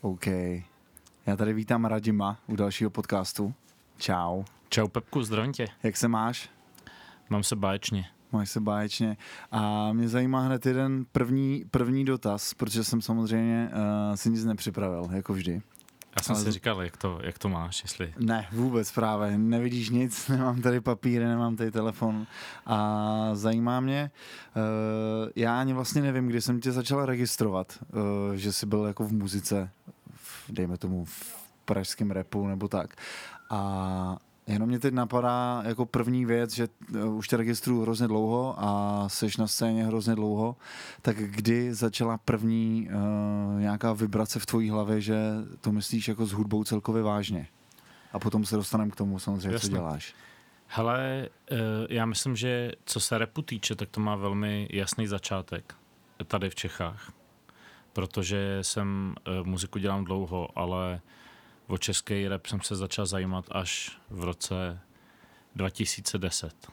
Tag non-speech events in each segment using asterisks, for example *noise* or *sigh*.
OK. Já tady vítám Radima u dalšího podcastu. Čau. Čau Pepku, zdravím tě. Jak se máš? Mám se báječně. Máš se báječně. A mě zajímá hned jeden první, první dotaz, protože jsem samozřejmě uh, si nic nepřipravil, jako vždy. Já jsem Ale... si říkal, jak to, jak to máš, jestli... Ne, vůbec právě, nevidíš nic, *laughs* nemám tady papíry, nemám tady telefon. A zajímá mě, uh, já ani vlastně nevím, kdy jsem tě začal registrovat, uh, že jsi byl jako v muzice, v, dejme tomu v pražském repu nebo tak. A Jenom mě teď napadá jako první věc, že už tě registruju hrozně dlouho a seš na scéně hrozně dlouho, tak kdy začala první uh, nějaká vibrace v tvojí hlavě, že to myslíš jako s hudbou celkově vážně? A potom se dostaneme k tomu samozřejmě, Jasne. co děláš. Hele, uh, já myslím, že co se repu týče, tak to má velmi jasný začátek tady v Čechách. Protože jsem muziku dělám dlouho, ale o český rap jsem se začal zajímat až v roce 2010,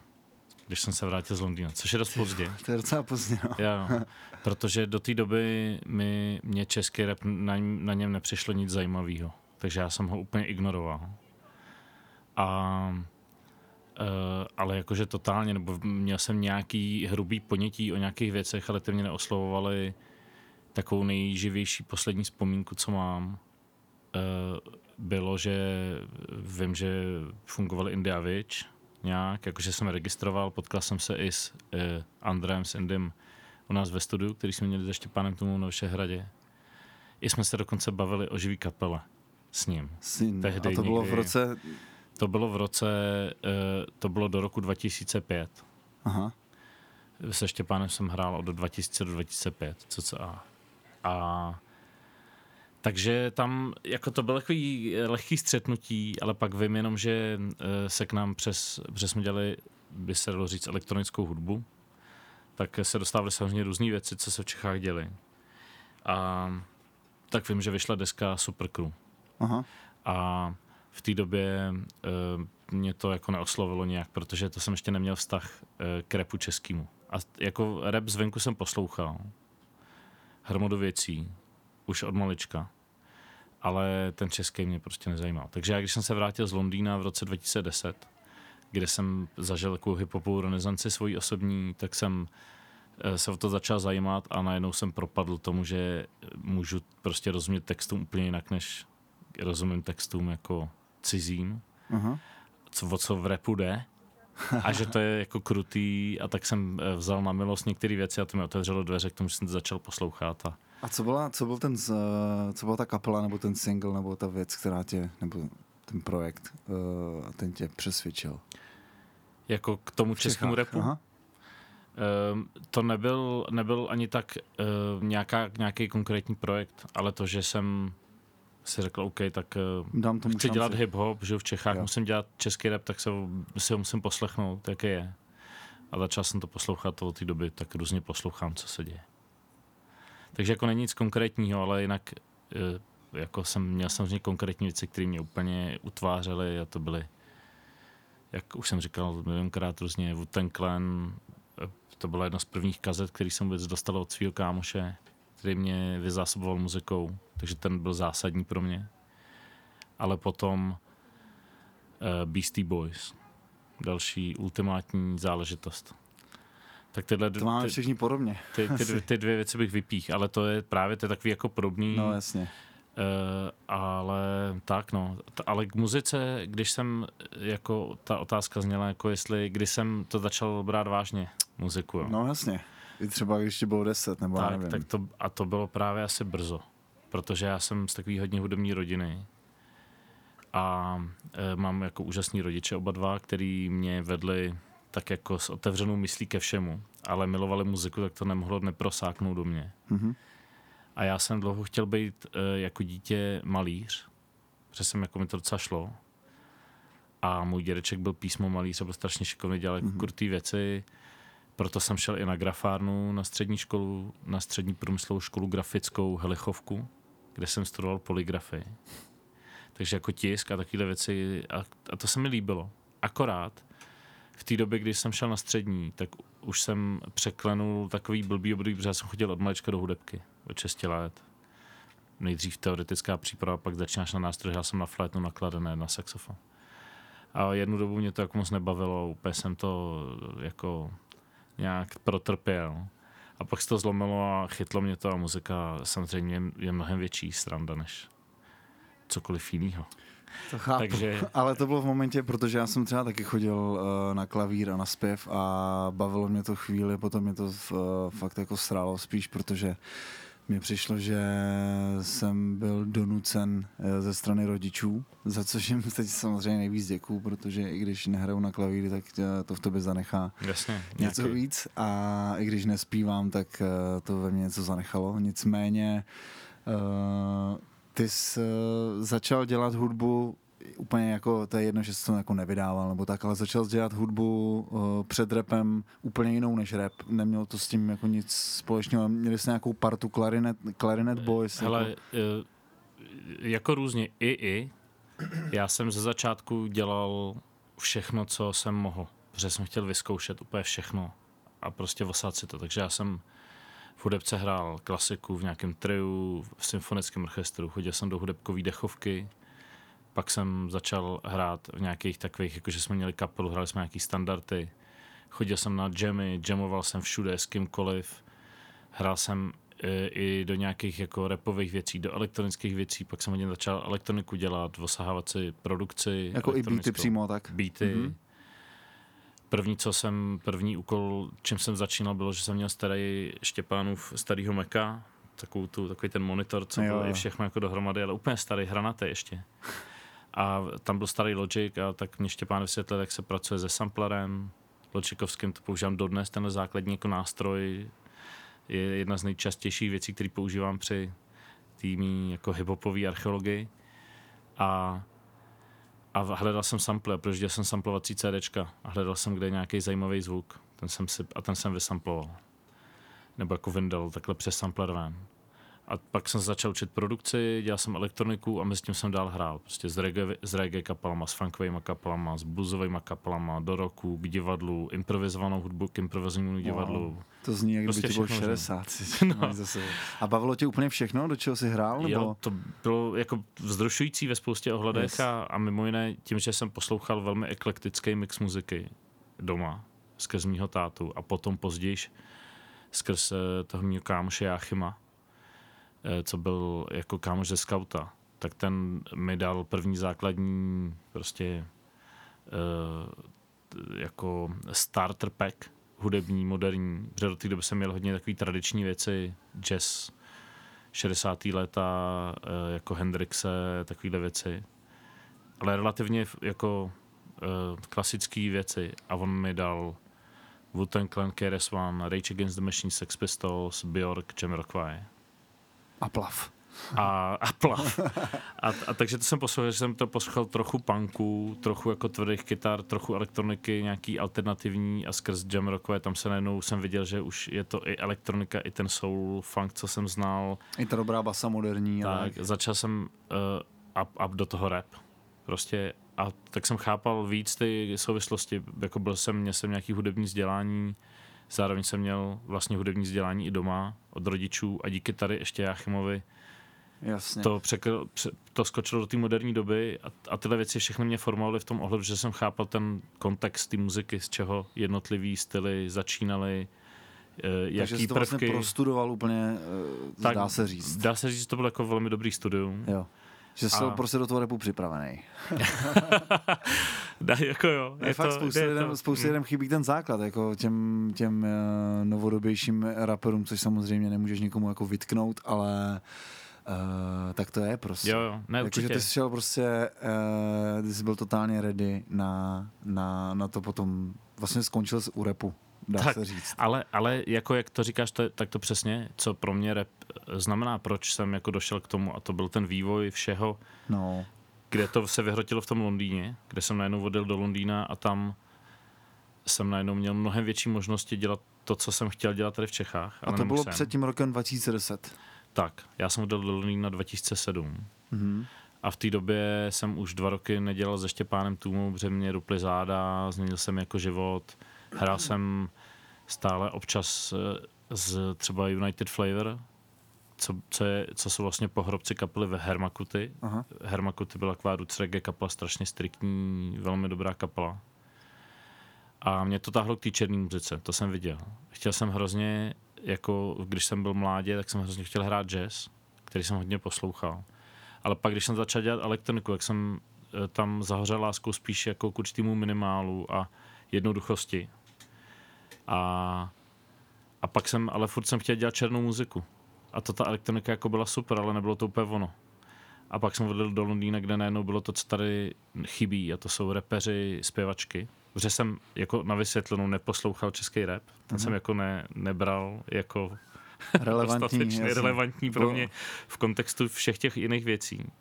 když jsem se vrátil z Londýna, což je dost pozdě. To je docela pozdě, no. Já, protože do té doby mi, mě český rap, na, na něm nepřišlo nic zajímavého, takže já jsem ho úplně ignoroval. A Uh, ale jakože totálně, nebo měl jsem nějaký hrubý ponětí o nějakých věcech, ale ty mě neoslovovaly takovou nejživější poslední vzpomínku, co mám, Eh, bylo, že vím, že fungoval India Witch nějak, jakože jsem registroval, potkal jsem se i s uh, Andrem, s Indym u nás ve studiu, který jsme měli se Štěpánem tomu na Všehradě. I jsme se dokonce bavili o živý kapele s ním. Syn. Tehdy a to bylo někdy, v roce... To bylo v roce, uh, to bylo do roku 2005. Aha. Se Štěpánem jsem hrál od 2000 do 2005, cca. A takže tam jako to bylo takový eh, lehký střetnutí, ale pak vím jenom, že eh, se k nám přes, přes jsme dělali, by se dalo říct, elektronickou hudbu, tak se dostávaly samozřejmě různé věci, co se v Čechách děly. A tak vím, že vyšla deska Super Crew. Aha. A v té době uh, mě to jako neoslovilo nějak, protože to jsem ještě neměl vztah uh, k repu českému. A jako rap zvenku jsem poslouchal. Hromadu věcí, už od malička ale ten český mě prostě nezajímal. Takže já, když jsem se vrátil z Londýna v roce 2010, kde jsem zažil takovou hiphopovou renesanci svojí osobní, tak jsem eh, se o to začal zajímat a najednou jsem propadl tomu, že můžu prostě rozumět textům úplně jinak, než rozumím textům jako cizím. Uh-huh. Co, o co v repu jde a že to je jako krutý a tak jsem eh, vzal na milost některé věci a to mi otevřelo dveře k tomu, že jsem to začal poslouchat a a co byla, co byl ten, co byla ta kapela, nebo ten single, nebo ta věc, která tě, nebo ten projekt, uh, ten tě přesvědčil? Jako k tomu českému repu? Aha. Uh, to nebyl, nebyl ani tak uh, nějaká, nějaký konkrétní projekt, ale to, že jsem si řekl, OK, tak uh, Dám tomu chci šanci. dělat hip-hop, že v Čechách jo. musím dělat český rap, tak se, si ho musím poslechnout, jaký je. A začal jsem to poslouchat od té doby, tak různě poslouchám, co se děje. Takže jako není nic konkrétního, ale jinak eh, jako jsem měl samozřejmě konkrétní věci, které mě úplně utvářely a to byly, jak už jsem říkal milionkrát různě, wu Clan, eh, to byla jedna z prvních kazet, který jsem vůbec dostal od svého kámoše, který mě vyzásoboval muzikou, takže ten byl zásadní pro mě. Ale potom uh, Beastie Boys, další ultimátní záležitost. Tak tyhle, to máme ty, všichni podobně. Ty, ty, ty, *laughs* ty dvě věci bych vypích, ale to je právě to je takový jako podobný. No jasně. Uh, ale tak no, T- ale k muzice, když jsem, jako ta otázka zněla, jako jestli, kdy jsem to začal brát vážně, muziku, jo. No jasně, i třeba když ti bylo deset, nebo tak, nevím. Tak to, a to bylo právě asi brzo, protože já jsem z takový hodně hudební rodiny a e, mám jako úžasný rodiče oba dva, který mě vedli tak jako s otevřenou myslí ke všemu, ale milovali muziku, tak to nemohlo neprosáknout do mě. Mm-hmm. A já jsem dlouho chtěl být uh, jako dítě malíř, protože jsem jako mi to docela šlo. A můj dědeček byl písmo malíř a byl strašně šikovný, dělal mm-hmm. krutý věci. Proto jsem šel i na grafárnu, na střední školu, na střední průmyslovou školu grafickou Helichovku, kde jsem studoval poligrafii. Takže jako tisk a takové věci a, a to se mi líbilo. Akorát v té době, když jsem šel na střední, tak už jsem překlenul takový blbý období, protože jsem chodil od malička do hudebky, od 6 let. nejdřív teoretická příprava, pak začínáš na nástroj, já jsem na flétnu, na kladené, na saxofon. A jednu dobu mě to jako moc nebavilo, úplně jsem to jako nějak protrpěl. A pak se to zlomilo a chytlo mě to a muzika samozřejmě je mnohem větší stranda než cokoliv jiného. To chápu, Takže... *laughs* ale to bylo v momentě, protože já jsem třeba taky chodil uh, na klavír a na zpěv a bavilo mě to chvíli, potom mě to uh, fakt jako srálo spíš, protože mně přišlo, že jsem byl donucen eh, ze strany rodičů, za což jim teď samozřejmě nejvíc děkuju, protože i když nehraju na klavíry, tak to v tobě zanechá Jasně, něco nějaký. víc a i když nespívám, tak to ve mně něco zanechalo. Nicméně uh, ty jsi uh, začal dělat hudbu úplně jako, to je jedno, že jsi to jako nevydával nebo tak, ale začal dělat hudbu uh, před repem úplně jinou než rap. Nemělo to s tím jako nic společného. Měli jste nějakou partu Clarinet, Clarinet Boys? Hele, jako... Jako různě i i. Já jsem ze začátku dělal všechno, co jsem mohl, protože jsem chtěl vyzkoušet úplně všechno a prostě vosát si to. Takže já jsem hudebce hrál klasiku v nějakém triu, v symfonickém orchestru, chodil jsem do hudebkové dechovky, pak jsem začal hrát v nějakých takových, jakože jsme měli kapelu, hráli jsme nějaký standardy, chodil jsem na jammy, jamoval jsem všude s kýmkoliv, hrál jsem e, i do nějakých jako repových věcí, do elektronických věcí, pak jsem hodně začal elektroniku dělat, osahávat si produkci. Jako i beaty přímo, tak? Beaty. Mm-hmm. První, co jsem, první úkol, čím jsem začínal, bylo, že jsem měl starý Štěpánův starýho Meka, takovou tu, takový ten monitor, co jo, byl i všechno jako dohromady, ale úplně starý, hranatý ještě. A tam byl starý Logic a tak mě Štěpán vysvětlil, jak se pracuje se samplerem. Logikovským to používám dodnes, ten základní jako nástroj je jedna z nejčastějších věcí, které používám při týmí jako hiphopové archeologii. A a hledal jsem sample, projížděl jsem samplovací CDčka a hledal jsem, kde je nějaký zajímavý zvuk. Ten jsem si, a ten jsem vysamploval. Nebo jako vyndal takhle přes samplerován. A pak jsem začal učit produkci, dělal jsem elektroniku a mezi tím jsem dál hrál. Prostě s reggae, s reggae kapelama, s funkovými kapelama, s bluesovými kapelama, do roku, k divadlu, improvizovanou hudbu k improvizovanému divadlu. Wow. To zní, jak prostě by ti bylo 60. *laughs* No. A bavilo tě úplně všechno, do čeho jsi hrál? Nebo? Jo, to bylo jako vzrušující ve spoustě ohledech yes. a, a mimo jiné tím, že jsem poslouchal velmi eklektický mix muziky doma skrz mýho tátu a potom později skrz eh, toho mýho kámoše Jáchyma, co byl jako kámoš ze skauta, tak ten mi dal první základní prostě uh, jako starter pack hudební, moderní, protože do té doby jsem měl hodně takový tradiční věci, jazz, 60. léta, uh, jako Hendrixe, takovéhle věci. Ale relativně jako klasické věci a on mi dal Wu-Tang Clan, KRS-One, Rage Against the Machine, Sex Pistols, Bjork, Jamiroquai. A plav. A, a plav. A, a, takže to jsem poslouchal, že jsem to poslouchal trochu punku, trochu jako tvrdých kytar, trochu elektroniky, nějaký alternativní a skrz jam rockové, tam se najednou jsem viděl, že už je to i elektronika, i ten soul funk, co jsem znal. I ta dobrá basa moderní. Tak, ale... začal jsem uh, up, up do toho rap. Prostě a tak jsem chápal víc ty souvislosti, jako byl jsem, měl jsem nějaký hudební vzdělání, Zároveň jsem měl vlastně hudební vzdělání i doma od rodičů a díky tady ještě Jáchymovi Jasně. To, překl, pře, to skočilo do té moderní doby a, a tyhle věci všechny mě formovaly v tom ohledu, že jsem chápal ten kontext té muziky, z čeho jednotlivý styly začínaly, eh, jaký Takže jsi to vlastně prvky. vlastně prostudoval úplně, eh, tak, dá se říct. Dá se říct, že to bylo jako velmi dobrý studium. Jo. Že jsi a... prostě do toho repu připravený. *laughs* da, jako jo. Je, je fakt to, spoustu, lidem, to... spoustu lidem chybí ten základ, jako těm, těm uh, novodobějším raperům, což samozřejmě nemůžeš nikomu jako vytknout, ale Uh, tak to je prostě. Jo, jo, ne, jako, že ty jsi šel prostě, uh, ty jsi byl totálně ready na, na, na to potom, vlastně skončil jsi u repu dá tak, se říct. Ale, ale jako jak to říkáš, to, tak to přesně, co pro mě rap znamená, proč jsem jako došel k tomu a to byl ten vývoj všeho, no. kde to se vyhrotilo v tom Londýně, kde jsem najednou odjel do Londýna a tam jsem najednou měl mnohem větší možnosti dělat to, co jsem chtěl dělat tady v Čechách. A to bylo jsem. před tím rokem 2010. Tak, já jsem odjel do Londýna 2007. Mm-hmm. A v té době jsem už dva roky nedělal se Štěpánem Tůmou, protože mě ruply záda, změnil jsem jako život Hrál jsem stále občas z třeba United Flavor, co, co, je, co jsou vlastně pohrobci kapely ve Hermakuty. Aha. Hermakuty byla taková reggae kapela, strašně striktní, velmi dobrá kapela. A mě to táhlo k té černé muzice, to jsem viděl. Chtěl jsem hrozně, jako když jsem byl mládě, tak jsem hrozně chtěl hrát jazz, který jsem hodně poslouchal. Ale pak, když jsem začal dělat elektroniku, jak jsem eh, tam zahořel láskou spíš jako k určitému minimálu a jednoduchosti. A, a pak jsem, ale furt jsem chtěl dělat černou muziku. A to ta elektronika jako byla super, ale nebylo to úplně ono. A pak jsem odjel do Londýna, kde najednou bylo to, co tady chybí, a to jsou repeři, zpěvačky. Protože jsem jako na vysvětlenou neposlouchal český rap, ten mm-hmm. jsem jako ne, nebral jako *laughs* relevantní, relevantní pro mě v kontextu všech těch jiných věcí.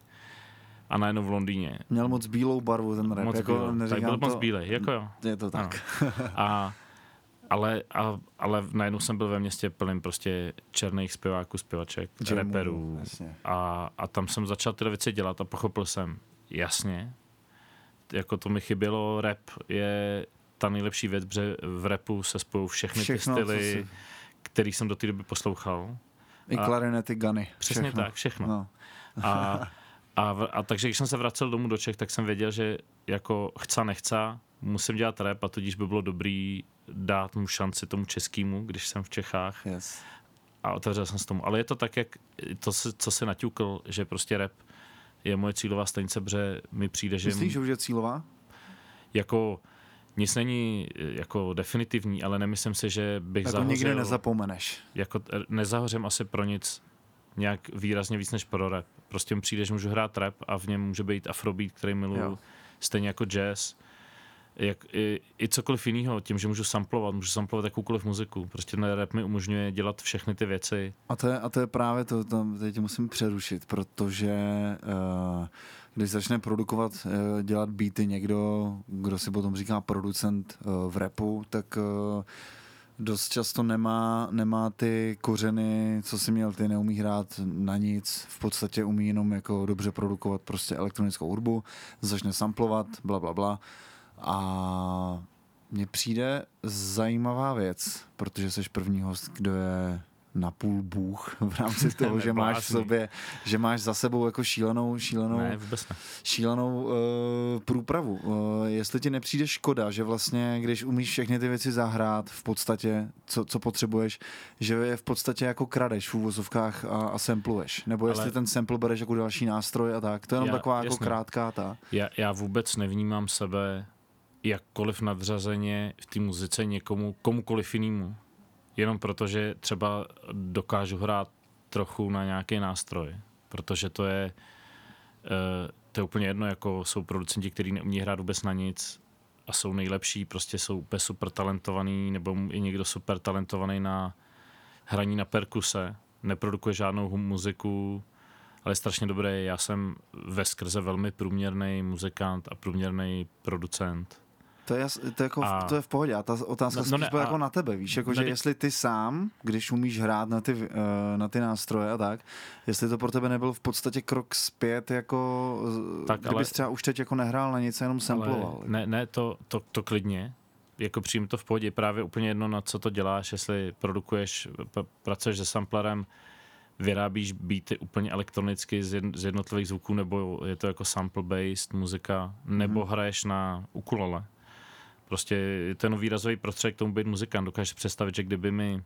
A najednou v Londýně. Měl moc bílou barvu ten rap. Moc jako. Tak byl to... moc bílej, jako jo. Je to tak. No. A *laughs* ale, a, ale najednou jsem byl ve městě plným prostě černých zpěváků, zpěvaček, Jamu, reperů. A, a tam jsem začal tyhle věci dělat a pochopil jsem, jasně, jako to mi chybělo, rap je ta nejlepší věc, protože v repu se spojují všechny Všechno, ty styly, který jsem do té doby poslouchal. I a, klarnety, gany. Přesně všechno. tak, všechno. No. A, *laughs* a, a takže když jsem se vracel domů do Čech, tak jsem věděl, že jako chce, nechce, musím dělat rap a tudíž by bylo dobrý dát mu šanci tomu českému, když jsem v Čechách. Yes. A otevřel jsem s tomu. Ale je to tak, jak to, co se naťukl, že prostě rap je moje cílová stanice, protože mi přijde, že... Myslíš, že už je cílová? Jako nic není jako definitivní, ale nemyslím si, že bych jako zahořel... nikdy nezapomeneš. Jako nezahořím asi pro nic nějak výrazně víc než pro rap. Prostě mi přijde, že můžu hrát rap a v něm může být afrobeat, který miluju, stejně jako jazz jak, i, i cokoliv jiného, tím, že můžu samplovat, můžu samplovat jakoukoliv muziku. Prostě ten rap mi umožňuje dělat všechny ty věci. A to je, a to je právě to, to teď musím přerušit, protože uh, když začne produkovat, uh, dělat beaty někdo, kdo si potom říká producent uh, v repu, tak uh, dost často nemá, nemá ty kořeny, co si měl, ty neumí hrát na nic, v podstatě umí jenom jako dobře produkovat prostě elektronickou hudbu, začne samplovat, bla, bla, bla a mně přijde zajímavá věc, protože jsi první host, kdo je na půl bůh *laughs* v rámci toho, že máš v sobě, že máš za sebou jako šílenou, šílenou, ne, vůbec ne. šílenou uh, průpravu. Uh, jestli ti nepřijde škoda, že vlastně, když umíš všechny ty věci zahrát v podstatě, co, co potřebuješ, že je v podstatě jako kradeš v úvozovkách a, a sampluješ. Nebo jestli Ale... ten sample bereš jako další nástroj a tak. To je jenom já, taková jako jasný. jako krátká ta. Já, já vůbec nevnímám sebe jakkoliv nadřazeně v té muzice někomu, komukoliv jinému. Jenom proto, že třeba dokážu hrát trochu na nějaký nástroj. Protože to je, uh, to je úplně jedno, jako jsou producenti, kteří neumí hrát vůbec na nic a jsou nejlepší, prostě jsou úplně super talentovaný, nebo je někdo super talentovaný na hraní na perkuse, neprodukuje žádnou muziku, ale je strašně dobrý. Já jsem ve skrze velmi průměrný muzikant a průměrný producent. To je, to, je jako, a... to je v pohodě. A ta otázka no, no ne, byla jako na tebe, víš, jako, že ne, jestli ty sám, když umíš hrát na ty, uh, na ty nástroje a tak, jestli to pro tebe nebyl v podstatě krok zpět, jako tak, kdybys ale, třeba už teď jako nehrál na nic, jenom samploval. Ne, ne, to, to, to klidně, jako přijím to v pohodě, právě úplně jedno, na co to děláš, jestli produkuješ, pracuješ se samplerem, vyrábíš beaty úplně elektronicky z, z jednotlivých zvuků, nebo je to jako sample-based muzika, nebo mm-hmm. hraješ na ukulele. Prostě ten výrazový prostředek k tomu být muzikant. Dokážeš představit, že kdyby mi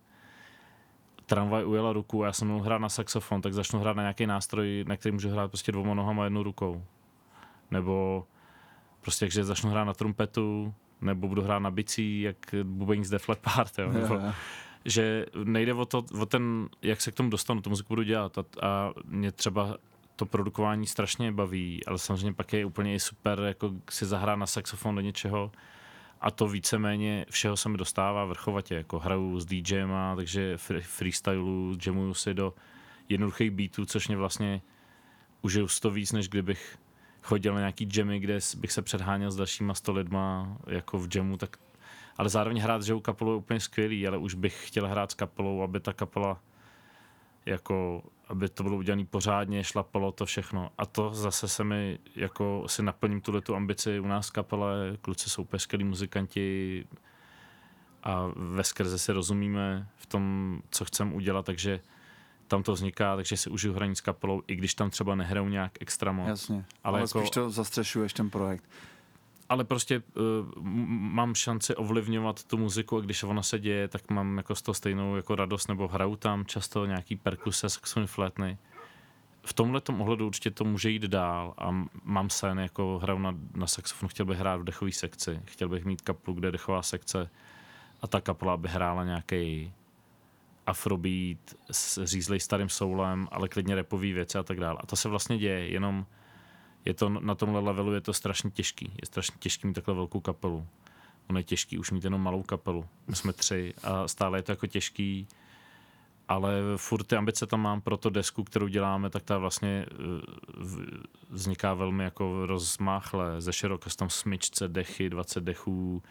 tramvaj ujela ruku a já jsem mohl hrát na saxofon, tak začnu hrát na nějaký nástroj, na který můžu hrát prostě dvouma nohama a jednou rukou. Nebo prostě, že začnu hrát na trumpetu, nebo budu hrát na bicí, jak bubeník z Def Leppard, jo? Nebo, yeah. že nejde o, to, o ten, jak se k tomu dostanu, tu muziku budu dělat a, a mě třeba to produkování strašně baví, ale samozřejmě pak je úplně i super jako si zahrát na saxofon do něčeho, a to víceméně všeho se mi dostává vrchovatě, jako hraju s DJem, takže freestylu, jamuju si do jednoduchých beatů, což mě vlastně užiju to víc, než kdybych chodil na nějaký jammy, kde bych se předháněl s dalšíma sto lidma jako v jamu, tak ale zároveň hrát s kapelou je úplně skvělý, ale už bych chtěl hrát s kapelou, aby ta kapela jako aby to bylo udělané pořádně, šlapalo to všechno. A to zase se mi, jako si naplním tuhle tu ambici u nás v kapele, kluci jsou peskylí muzikanti a ve skrze si rozumíme v tom, co chcem udělat, takže tam to vzniká, takže si užiju hraní s kapelou, i když tam třeba nehrajou nějak extra moc. Jasně, ale, ale jako, spíš to zastřešuješ ten projekt. Ale prostě uh, mám šanci ovlivňovat tu muziku a když ona se děje, tak mám jako z toho stejnou jako radost, nebo hraju tam často nějaký perkuse, saxofony, flétny. V tomhle ohledu určitě to může jít dál a mám sen, jako hraju na, na saxofon, chtěl bych hrát v dechové sekci, chtěl bych mít kaplu, kde je dechová sekce a ta kapela by hrála nějaký afrobeat s řízlej starým soulem, ale klidně repový věci a tak dále. A to se vlastně děje, jenom je to na tomhle levelu je to strašně těžký. Je strašně těžký mít takhle velkou kapelu. Ono je těžký už mít jenom malou kapelu. My jsme tři a stále je to jako těžký, ale furt ty ambice tam mám pro to desku, kterou děláme, tak ta vlastně eh, vzniká velmi jako rozmáchle. Ze široka tam smyčce, dechy, 20 dechů,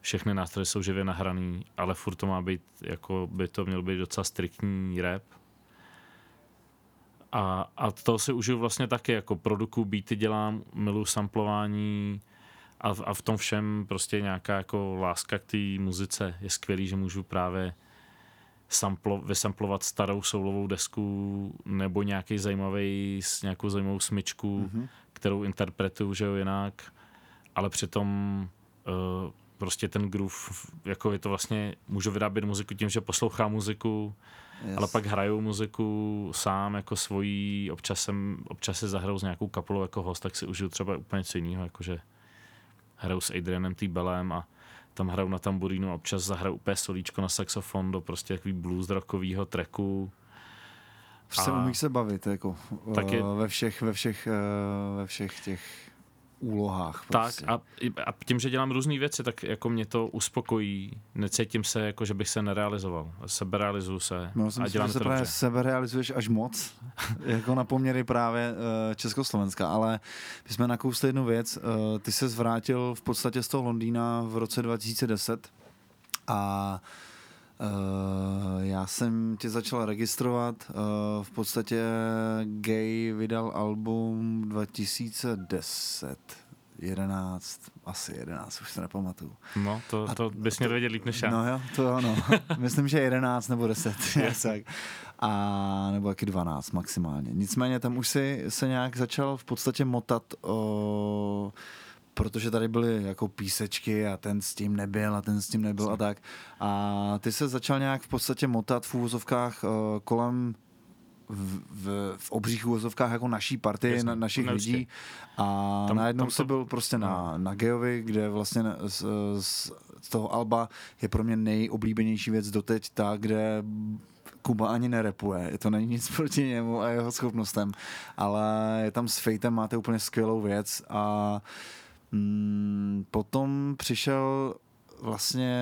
všechny nástroje jsou živě nahraný, ale furt to má být, jako by to měl být docela striktní rap. A, a to si užiju vlastně taky, jako produku, beaty dělám, miluji samplování a, a v tom všem prostě nějaká jako láska k té muzice je skvělý, že můžu právě samplo, vysamplovat starou soulovou desku nebo nějaký zajímavý, nějakou zajímavou smyčku, mm-hmm. kterou interpretuju, že jo, jinak, ale přitom uh, prostě ten groove, jako je to vlastně, můžu vyrábět muziku tím, že poslouchám muziku, yes. ale pak hraju muziku sám jako svojí, občas, jsem, občas se zahraju s nějakou kapelou jako host, tak si užiju třeba úplně něco jiného, jakože hraju s Adrianem T. Bellem a tam hraju na tamburínu a občas zahraju úplně solíčko na saxofon do prostě takový blues rockovýho tracku. Prostě umíš se bavit, jako taky, ve všech, ve všech, eh, ve všech těch úlohách. Prostě. Tak a, a tím, že dělám různé věci, tak jako mě to uspokojí. Necítím se, jako že bych se nerealizoval. Seberealizuju se no, a dělám si, to právě seberealizuješ až moc, *laughs* jako na poměry právě uh, Československa, ale my jsme nakousli jednu věc. Uh, ty se zvrátil v podstatě z toho Londýna v roce 2010 a Uh, já jsem tě začal registrovat. Uh, v podstatě Gay vydal album 2010. 11, asi 11, už se nepamatuju. No, to, to bys měl vědět líp než já. No jo, to ano. *laughs* Myslím, že 11 nebo 10. tak. A, nebo jaký 12 maximálně. Nicméně tam už si se nějak začal v podstatě motat o, protože tady byly jako písečky a ten s tím nebyl a ten s tím nebyl a tak. A ty se začal nějak v podstatě motat v úvozovkách uh, kolem v, v, v obřích úvozovkách jako naší party, na, našich Nevždy. lidí a tam, najednou tam to... se byl prostě na, no. na Geovi, kde vlastně z, z, z toho Alba je pro mě nejoblíbenější věc doteď ta, kde Kuba ani nerepuje, je to není nic proti němu a jeho schopnostem, ale je tam s Fejtem, máte úplně skvělou věc a mm, potom přišel vlastně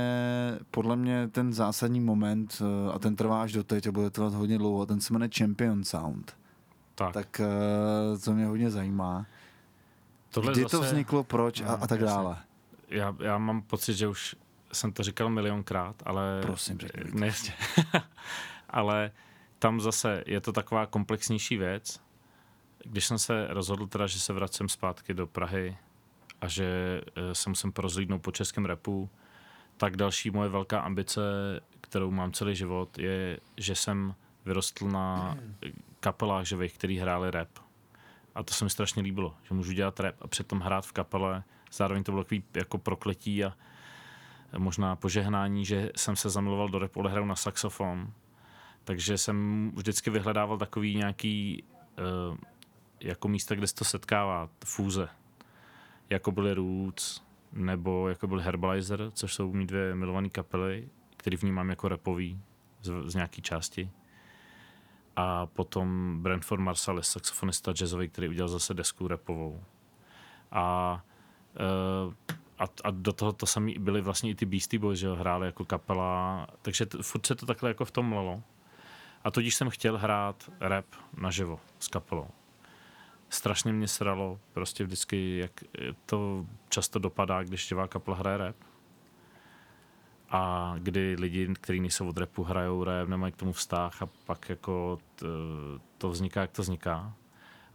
podle mě ten zásadní moment eh, a ten trvá až do teď a bude trvat hodně dlouho, ten se jmenuje Champion Sound. Tak. Tak eh, to mě hodně zajímá. Tohle Kdy zase... to vzniklo, proč a, a tak dále. Já, já mám pocit, že už jsem to říkal milionkrát, ale... Prosím, řekni. Ne, *laughs* ale tam zase je to taková komplexnější věc. Když jsem se rozhodl teda, že se vracím zpátky do Prahy a že eh, se musím porozlídnout po českém repu, tak další moje velká ambice, kterou mám celý život, je, že jsem vyrostl na kapelách živých, který hráli rap. A to se mi strašně líbilo, že můžu dělat rap a přitom hrát v kapele. Zároveň to bylo takový jako prokletí a možná požehnání, že jsem se zamiloval do ale hraju na saxofon. Takže jsem vždycky vyhledával takový nějaký uh, jako místa, kde se to setkává, fůze. Jako byly Roots, nebo jako byl Herbalizer, což jsou mý dvě milované kapely, které vnímám jako repový z, z nějaké části. A potom Brentford Marsalis, saxofonista jazzový, který udělal zase desku repovou. A, uh, a, a do toho to samý byly vlastně i ty Beastie Boys, že hráli jako kapela, takže t, furt se to takhle jako v tom mlelo. A tudíž jsem chtěl hrát rap naživo s kapelou strašně mě sralo prostě vždycky, jak to často dopadá, když živá kapela hraje rap. A kdy lidi, kteří nejsou od repu, hrajou rap, nemají k tomu vztah a pak jako to, vzniká, jak to vzniká.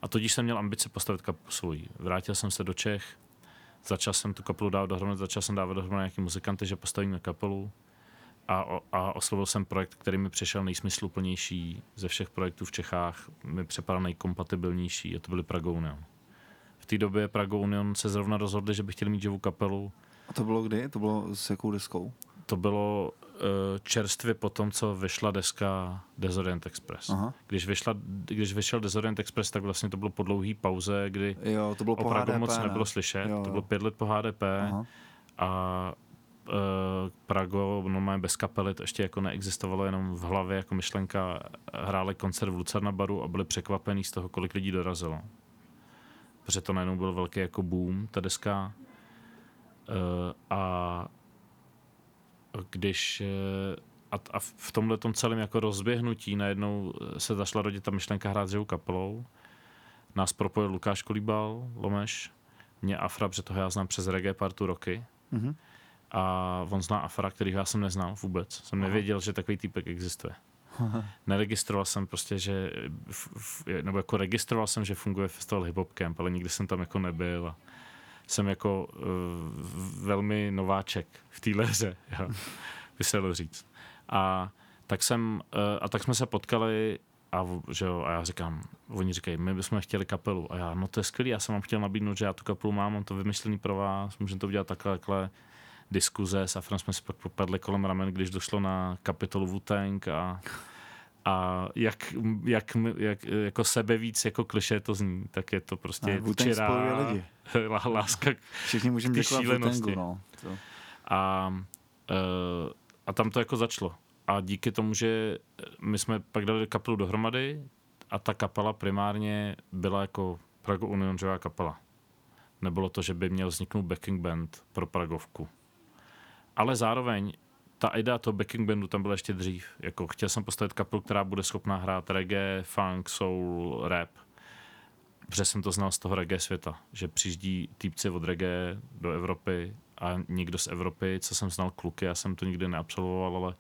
A tudíž jsem měl ambice postavit kapelu svůj. Vrátil jsem se do Čech, začal jsem tu kapelu dávat dohromady, začal jsem dávat dohromady nějaký muzikanty, že postavíme kapelu. A, a oslovil jsem projekt, který mi přišel nejsmysluplnější ze všech projektů v Čechách, mi připadal nejkompatibilnější a to byly Prague Union. V té době Prague Union se zrovna rozhodli, že by chtěli mít živou kapelu. A to bylo kdy? To bylo s jakou deskou? To bylo uh, čerstvě po tom, co vyšla deska Desorient Express. Aha. Když, vyšla, když vyšel Desorient Express, tak vlastně to bylo po dlouhý pauze, kdy jo, to bylo opravdu po HDP, moc ne? nebylo slyšet. Jo, jo. To bylo pět let po HDP Aha. a uh, Prago, no bez kapely, to ještě jako neexistovalo jenom v hlavě jako myšlenka, hráli koncert v Lucerna baru a byli překvapení z toho, kolik lidí dorazilo. Protože to najednou byl velký jako boom, ta deska. Uh, a když a, a v tomhle tom celém jako rozběhnutí najednou se zašla rodit ta myšlenka hrát s kapelou. Nás propojil Lukáš Kolíbal, Lomeš, mě Afra, protože toho já znám přes reggae partu roky. Mm-hmm. A on zná Afra, který já jsem neznal vůbec. Jsem Aha. nevěděl, že takový týpek existuje. Aha. *laughs* Neregistroval jsem prostě, že, nebo jako registroval jsem, že funguje festival Hip Hop Camp, ale nikdy jsem tam jako nebyl. A jsem jako uh, velmi nováček v té hře, *laughs* by se dalo říct. A tak jsem, uh, a tak jsme se potkali a, že jo, a já říkám, oni říkají, my bychom chtěli kapelu. A já, no to je skvělý, já jsem vám chtěl nabídnout, že já tu kapelu mám, mám to vymyšlený pro vás, můžeme to udělat takhle, takhle diskuze. S Afrem jsme si pak popadli kolem ramen, když došlo na kapitolu wu a a jak, jak, jak, jako sebe víc jako kliše to zní, tak je to prostě lidi. *laughs* láska Všichni můžeme děkovat šílenosti. No. To. A, uh, a tam to jako začalo. A díky tomu, že my jsme pak dali kapelu dohromady a ta kapela primárně byla jako Prago Unionžová kapela. Nebylo to, že by měl vzniknout backing band pro Pragovku. Ale zároveň ta idea toho backing bandu tam byla ještě dřív. Jako chtěl jsem postavit kapelu, která bude schopná hrát reggae, funk, soul, rap. Protože jsem to znal z toho reggae světa, že přijíždí týpci od reggae do Evropy a někdo z Evropy, co jsem znal kluky, já jsem to nikdy neabsolvoval, ale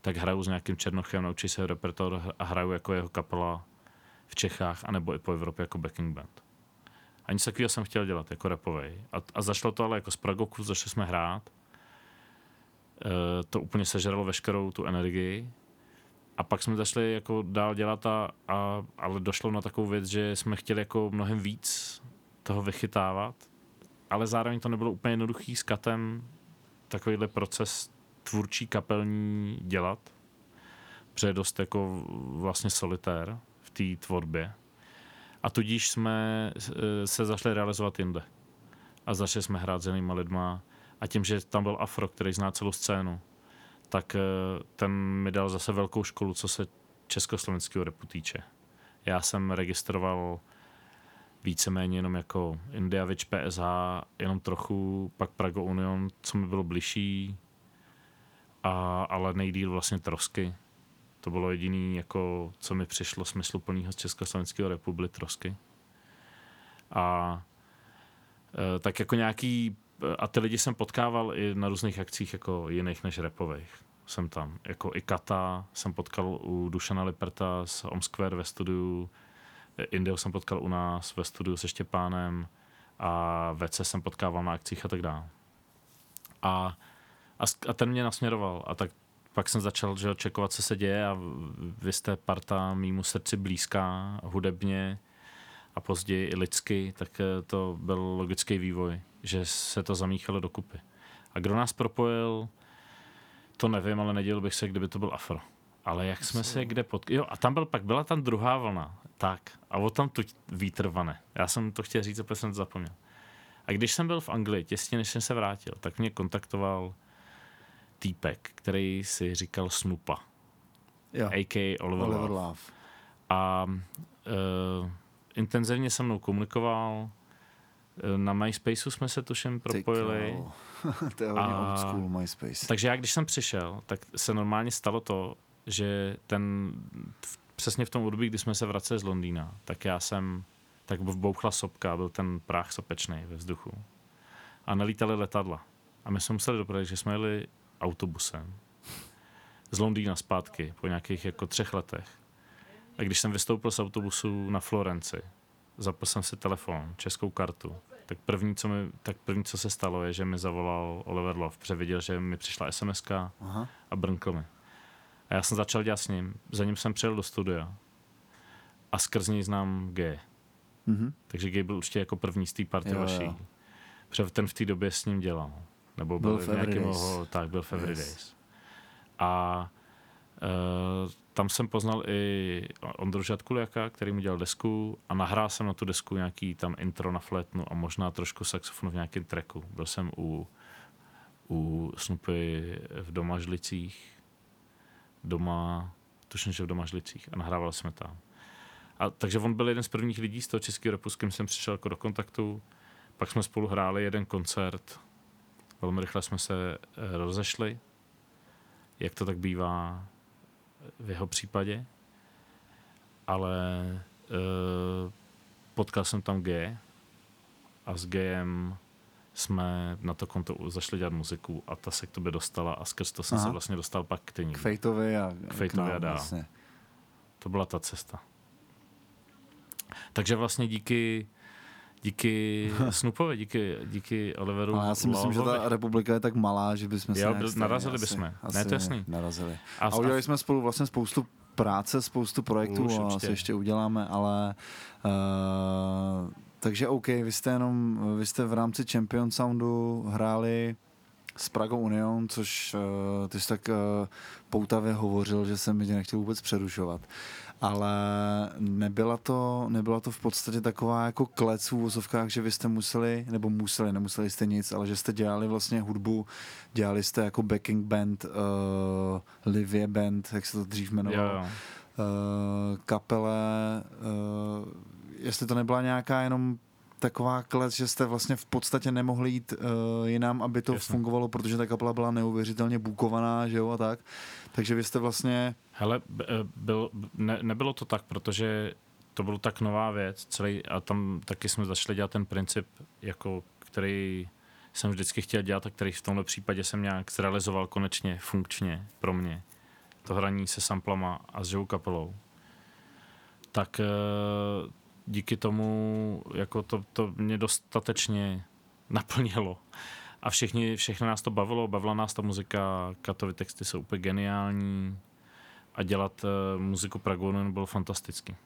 tak hraju s nějakým Černochem, naučí se repertoár a hraju jako jeho kapela v Čechách, anebo i po Evropě jako backing band. A nic takového jsem chtěl dělat, jako rapovej. A, a zašlo to ale jako z Pragoku, začali jsme hrát to úplně sežralo veškerou tu energii. A pak jsme začali jako dál dělat, a, a, ale došlo na takovou věc, že jsme chtěli jako mnohem víc toho vychytávat, ale zároveň to nebylo úplně jednoduchý s katem takovýhle proces tvůrčí kapelní dělat, protože je dost jako vlastně solitér v té tvorbě. A tudíž jsme eh, se zašli realizovat jinde. A začali jsme hrát s jinýma lidma, a tím, že tam byl Afro, který zná celou scénu, tak eh, ten mi dal zase velkou školu, co se československého repu týče. Já jsem registroval víceméně jenom jako India Witch PSH, jenom trochu, pak Prago Union, co mi bylo bližší, a, ale nejdíl vlastně Trosky. To bylo jediný, jako, co mi přišlo smysluplného z Československého republiky Trosky. A e, tak jako nějaký a ty lidi jsem potkával i na různých akcích jako jiných než repových. Jsem tam. Jako i Kata jsem potkal u Dušana Liperta z Om Square ve studiu. Indeo jsem potkal u nás ve studiu se Štěpánem a Vece jsem potkával na akcích a tak dále. A, a, a ten mě nasměroval a tak pak jsem začal že, čekovat, co se děje a vy jste parta mýmu srdci blízká hudebně a později i lidsky, tak eh, to byl logický vývoj že se to zamíchalo dokupy. A kdo nás propojil, to nevím, ale nedělal bych se, kdyby to byl Afro. Ale jak jsme se kde pod... Jo, a tam byl pak, byla tam druhá vlna. Tak. A o tam tu vítr vane. Já jsem to chtěl říct, protože jsem to zapomněl. A když jsem byl v Anglii, těsně než jsem se vrátil, tak mě kontaktoval týpek, který si říkal Snoopa. Jo. A.k. Oliver, Oliver Love. Love. A uh, intenzivně se mnou komunikoval, na MySpaceu jsme se tuším propojili. *laughs* to je hodně old school MySpace. Takže já, když jsem přišel, tak se normálně stalo to, že ten, přesně v tom období, kdy jsme se vraceli z Londýna, tak já jsem, tak bouchla sopka, byl ten práh sopečný ve vzduchu. A nelítali letadla. A my jsme museli dopravit, že jsme jeli autobusem z Londýna zpátky po nějakých jako třech letech. A když jsem vystoupil z autobusu na Florenci, zapl jsem si telefon, českou kartu tak první, co mi, tak první, co se stalo, je, že mi zavolal Oliver Love, převiděl, že mi přišla SMS a brnkl mi. A já jsem začal dělat s ním, za ním jsem přijel do studia a skrz něj znám G. Mm-hmm. Takže G byl určitě jako první z té party jo, vaší. Jo. Protože ten v té době s ním dělal. Nebo byl, byl v nějakým tak, byl v Every yes. A uh, tam jsem poznal i Ondru Žadkuliaka, který mu dělal desku a nahrál jsem na tu desku nějaký tam intro na flétnu a možná trošku saxofonu v nějakém tracku. Byl jsem u, u Snoopy v Domažlicích, doma, tuším, že v Domažlicích a nahrával jsme tam. A, takže on byl jeden z prvních lidí z toho českého repu, s kým jsem přišel jako do kontaktu. Pak jsme spolu hráli jeden koncert. Velmi rychle jsme se eh, rozešli, jak to tak bývá v jeho případě. Ale uh, potkal jsem tam G a s Gem jsme na to konto zašli dělat muziku a ta se k tobě dostala a skrz to jsem Aha. se vlastně dostal pak k ty K Fejtovi a k, Fejtovi a dál. Vlastně. To byla ta cesta. Takže vlastně díky díky *laughs* Snoopovi, díky, díky Oliveru. Ale já si myslím, Lovovi. že ta republika je tak malá, že bychom se jo, narazili bychom. Ne, to jasný. Narazili. A, a udělali jsme spolu vlastně spoustu práce, spoustu projektů Už, a asi ještě uděláme, ale uh, takže OK, vy jste jenom, vy jste v rámci Champion Soundu hráli s Pragou Union, což uh, ty jsi tak uh, poutavě hovořil, že jsem tě nechtěl vůbec přerušovat. Ale nebyla to, nebyla to v podstatě taková jako klec v úvozovkách, že vy jste museli, nebo museli, nemuseli jste nic, ale že jste dělali vlastně hudbu, dělali jste jako backing band, uh, Livie band, jak se to dřív jmenovalo, yeah. uh, kapele, uh, jestli to nebyla nějaká jenom taková klec, že jste vlastně v podstatě nemohli jít uh, jinam, aby to Jasně. fungovalo, protože ta kapela byla neuvěřitelně bukovaná, že jo, a tak. Takže vy jste vlastně... Hele, eh, byl, ne, nebylo to tak, protože to bylo tak nová věc, celý, a tam taky jsme začali dělat ten princip, jako, který jsem vždycky chtěl dělat a který v tomhle případě jsem nějak zrealizoval konečně, funkčně pro mě. To hraní se samplama a s živou kapelou. Tak uh, díky tomu jako to, to mě dostatečně naplnilo. A všichni, všechny nás to bavilo, bavila nás ta muzika, Katovy texty jsou úplně geniální a dělat uh, muziku Pragonen bylo fantastický.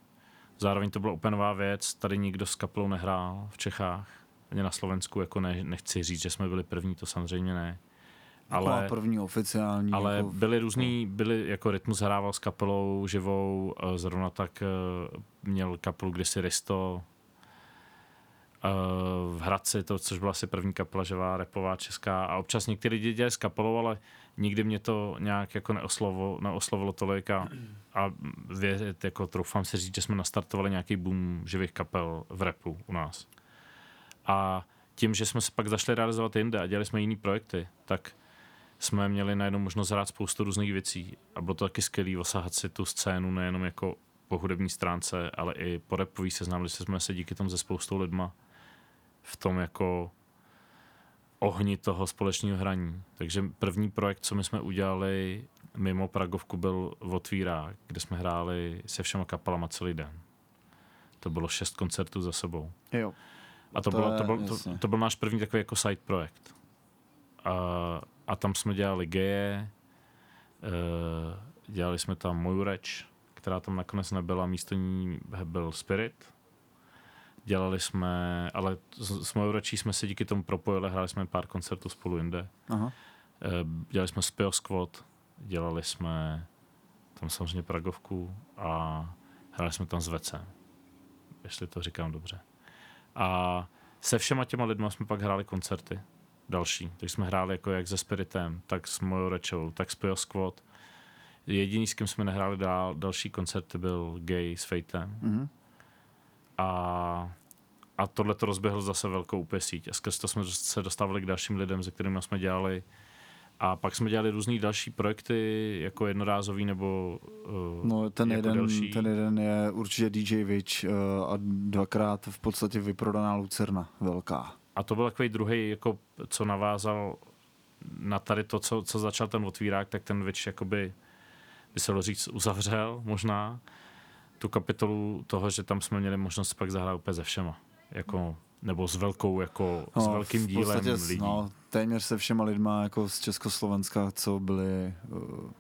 Zároveň to byla úplně nová věc, tady nikdo s kapelou nehrál v Čechách, ani na Slovensku, jako ne, nechci říct, že jsme byli první, to samozřejmě ne ale, první oficiální. Ale jako... byly různý, byly jako Rytmus hrával s kapelou živou, eh, zrovna tak eh, měl kapelu kdysi Risto, eh, v Hradci, to, což byla asi první kapela živá, repová, česká a občas někteří lidi dělali s kapelou, ale nikdy mě to nějak jako neoslovo, neoslovilo tolik a, a věřit, jako troufám si říct, že jsme nastartovali nějaký boom živých kapel v repu u nás. A tím, že jsme se pak zašli realizovat jinde a dělali jsme jiný projekty, tak jsme měli najednou možnost hrát spoustu různých věcí a bylo to taky skvělé osahat si tu scénu nejenom jako po hudební stránce, ale i po repový seznámili jsme se díky tomu se spoustou lidma v tom jako ohni toho společného hraní. Takže první projekt, co my jsme udělali mimo Pragovku, byl Otvírák, kde jsme hráli se všema kapelama celý den. To bylo šest koncertů za sebou. Jo. A to, to, bylo, to, byl, to, to byl náš první takový jako side projekt. A a tam jsme dělali geje, uh, dělali jsme tam moju reč, která tam nakonec nebyla, místo ní byl Spirit. Dělali jsme, ale s, s mojou rečí jsme se díky tomu propojili, hráli jsme pár koncertů spolu jinde. Aha. Uh, dělali jsme Spio Squad, dělali jsme tam samozřejmě Pragovku a hráli jsme tam s Vecem, jestli to říkám dobře. A se všema těma lidma jsme pak hráli koncerty další. Takže jsme hráli jako jak se Spiritem, tak s mojou rečou, tak s Pio Squad. Jediný, s kým jsme nehráli dál, další koncert byl Gay s Fatem. Mm-hmm. A, a tohle to rozběhl zase velkou úplně síť. A skrz to jsme se dostávali k dalším lidem, se kterými jsme dělali. A pak jsme dělali různý další projekty, jako jednorázový nebo uh, No ten, jako jeden, další. ten jeden je určitě DJ Witch uh, a dvakrát v podstatě vyprodaná Lucerna velká. A to byl takový druhý, jako, co navázal na tady to, co, co začal ten otvírák, tak ten Witch jakoby, by se říct, uzavřel možná tu kapitolu toho, že tam jsme měli možnost pak zahrát úplně ze všema. Jako nebo s velkou, jako, no, s velkým dílem podstatě, lidí. No, téměř se všema lidma jako z Československa, co byli... Uh...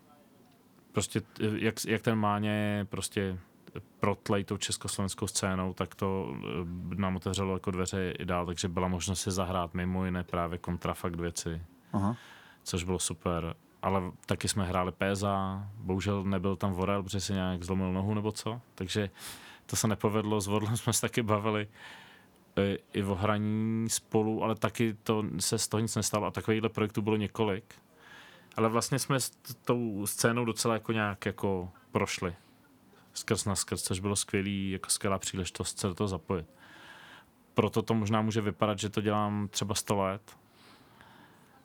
Prostě jak, jak ten Máně prostě protlej tou československou scénou, tak to eh, nám otevřelo jako dveře i dál, takže byla možnost si zahrát mimo jiné právě kontrafakt věci, Aha. což bylo super. Ale taky jsme hráli Péza, bohužel nebyl tam Vorel, protože si nějak zlomil nohu nebo co, takže to se nepovedlo, s Vodlem jsme se taky bavili i, i o hraní spolu, ale taky to se z toho nic nestalo a takovýchhle projektů bylo několik. Ale vlastně jsme s tou scénou docela jako nějak jako prošli skrz na skrz, což bylo skvělý, jako skvělá příležitost se do toho zapojit. Proto to možná může vypadat, že to dělám třeba 100 let,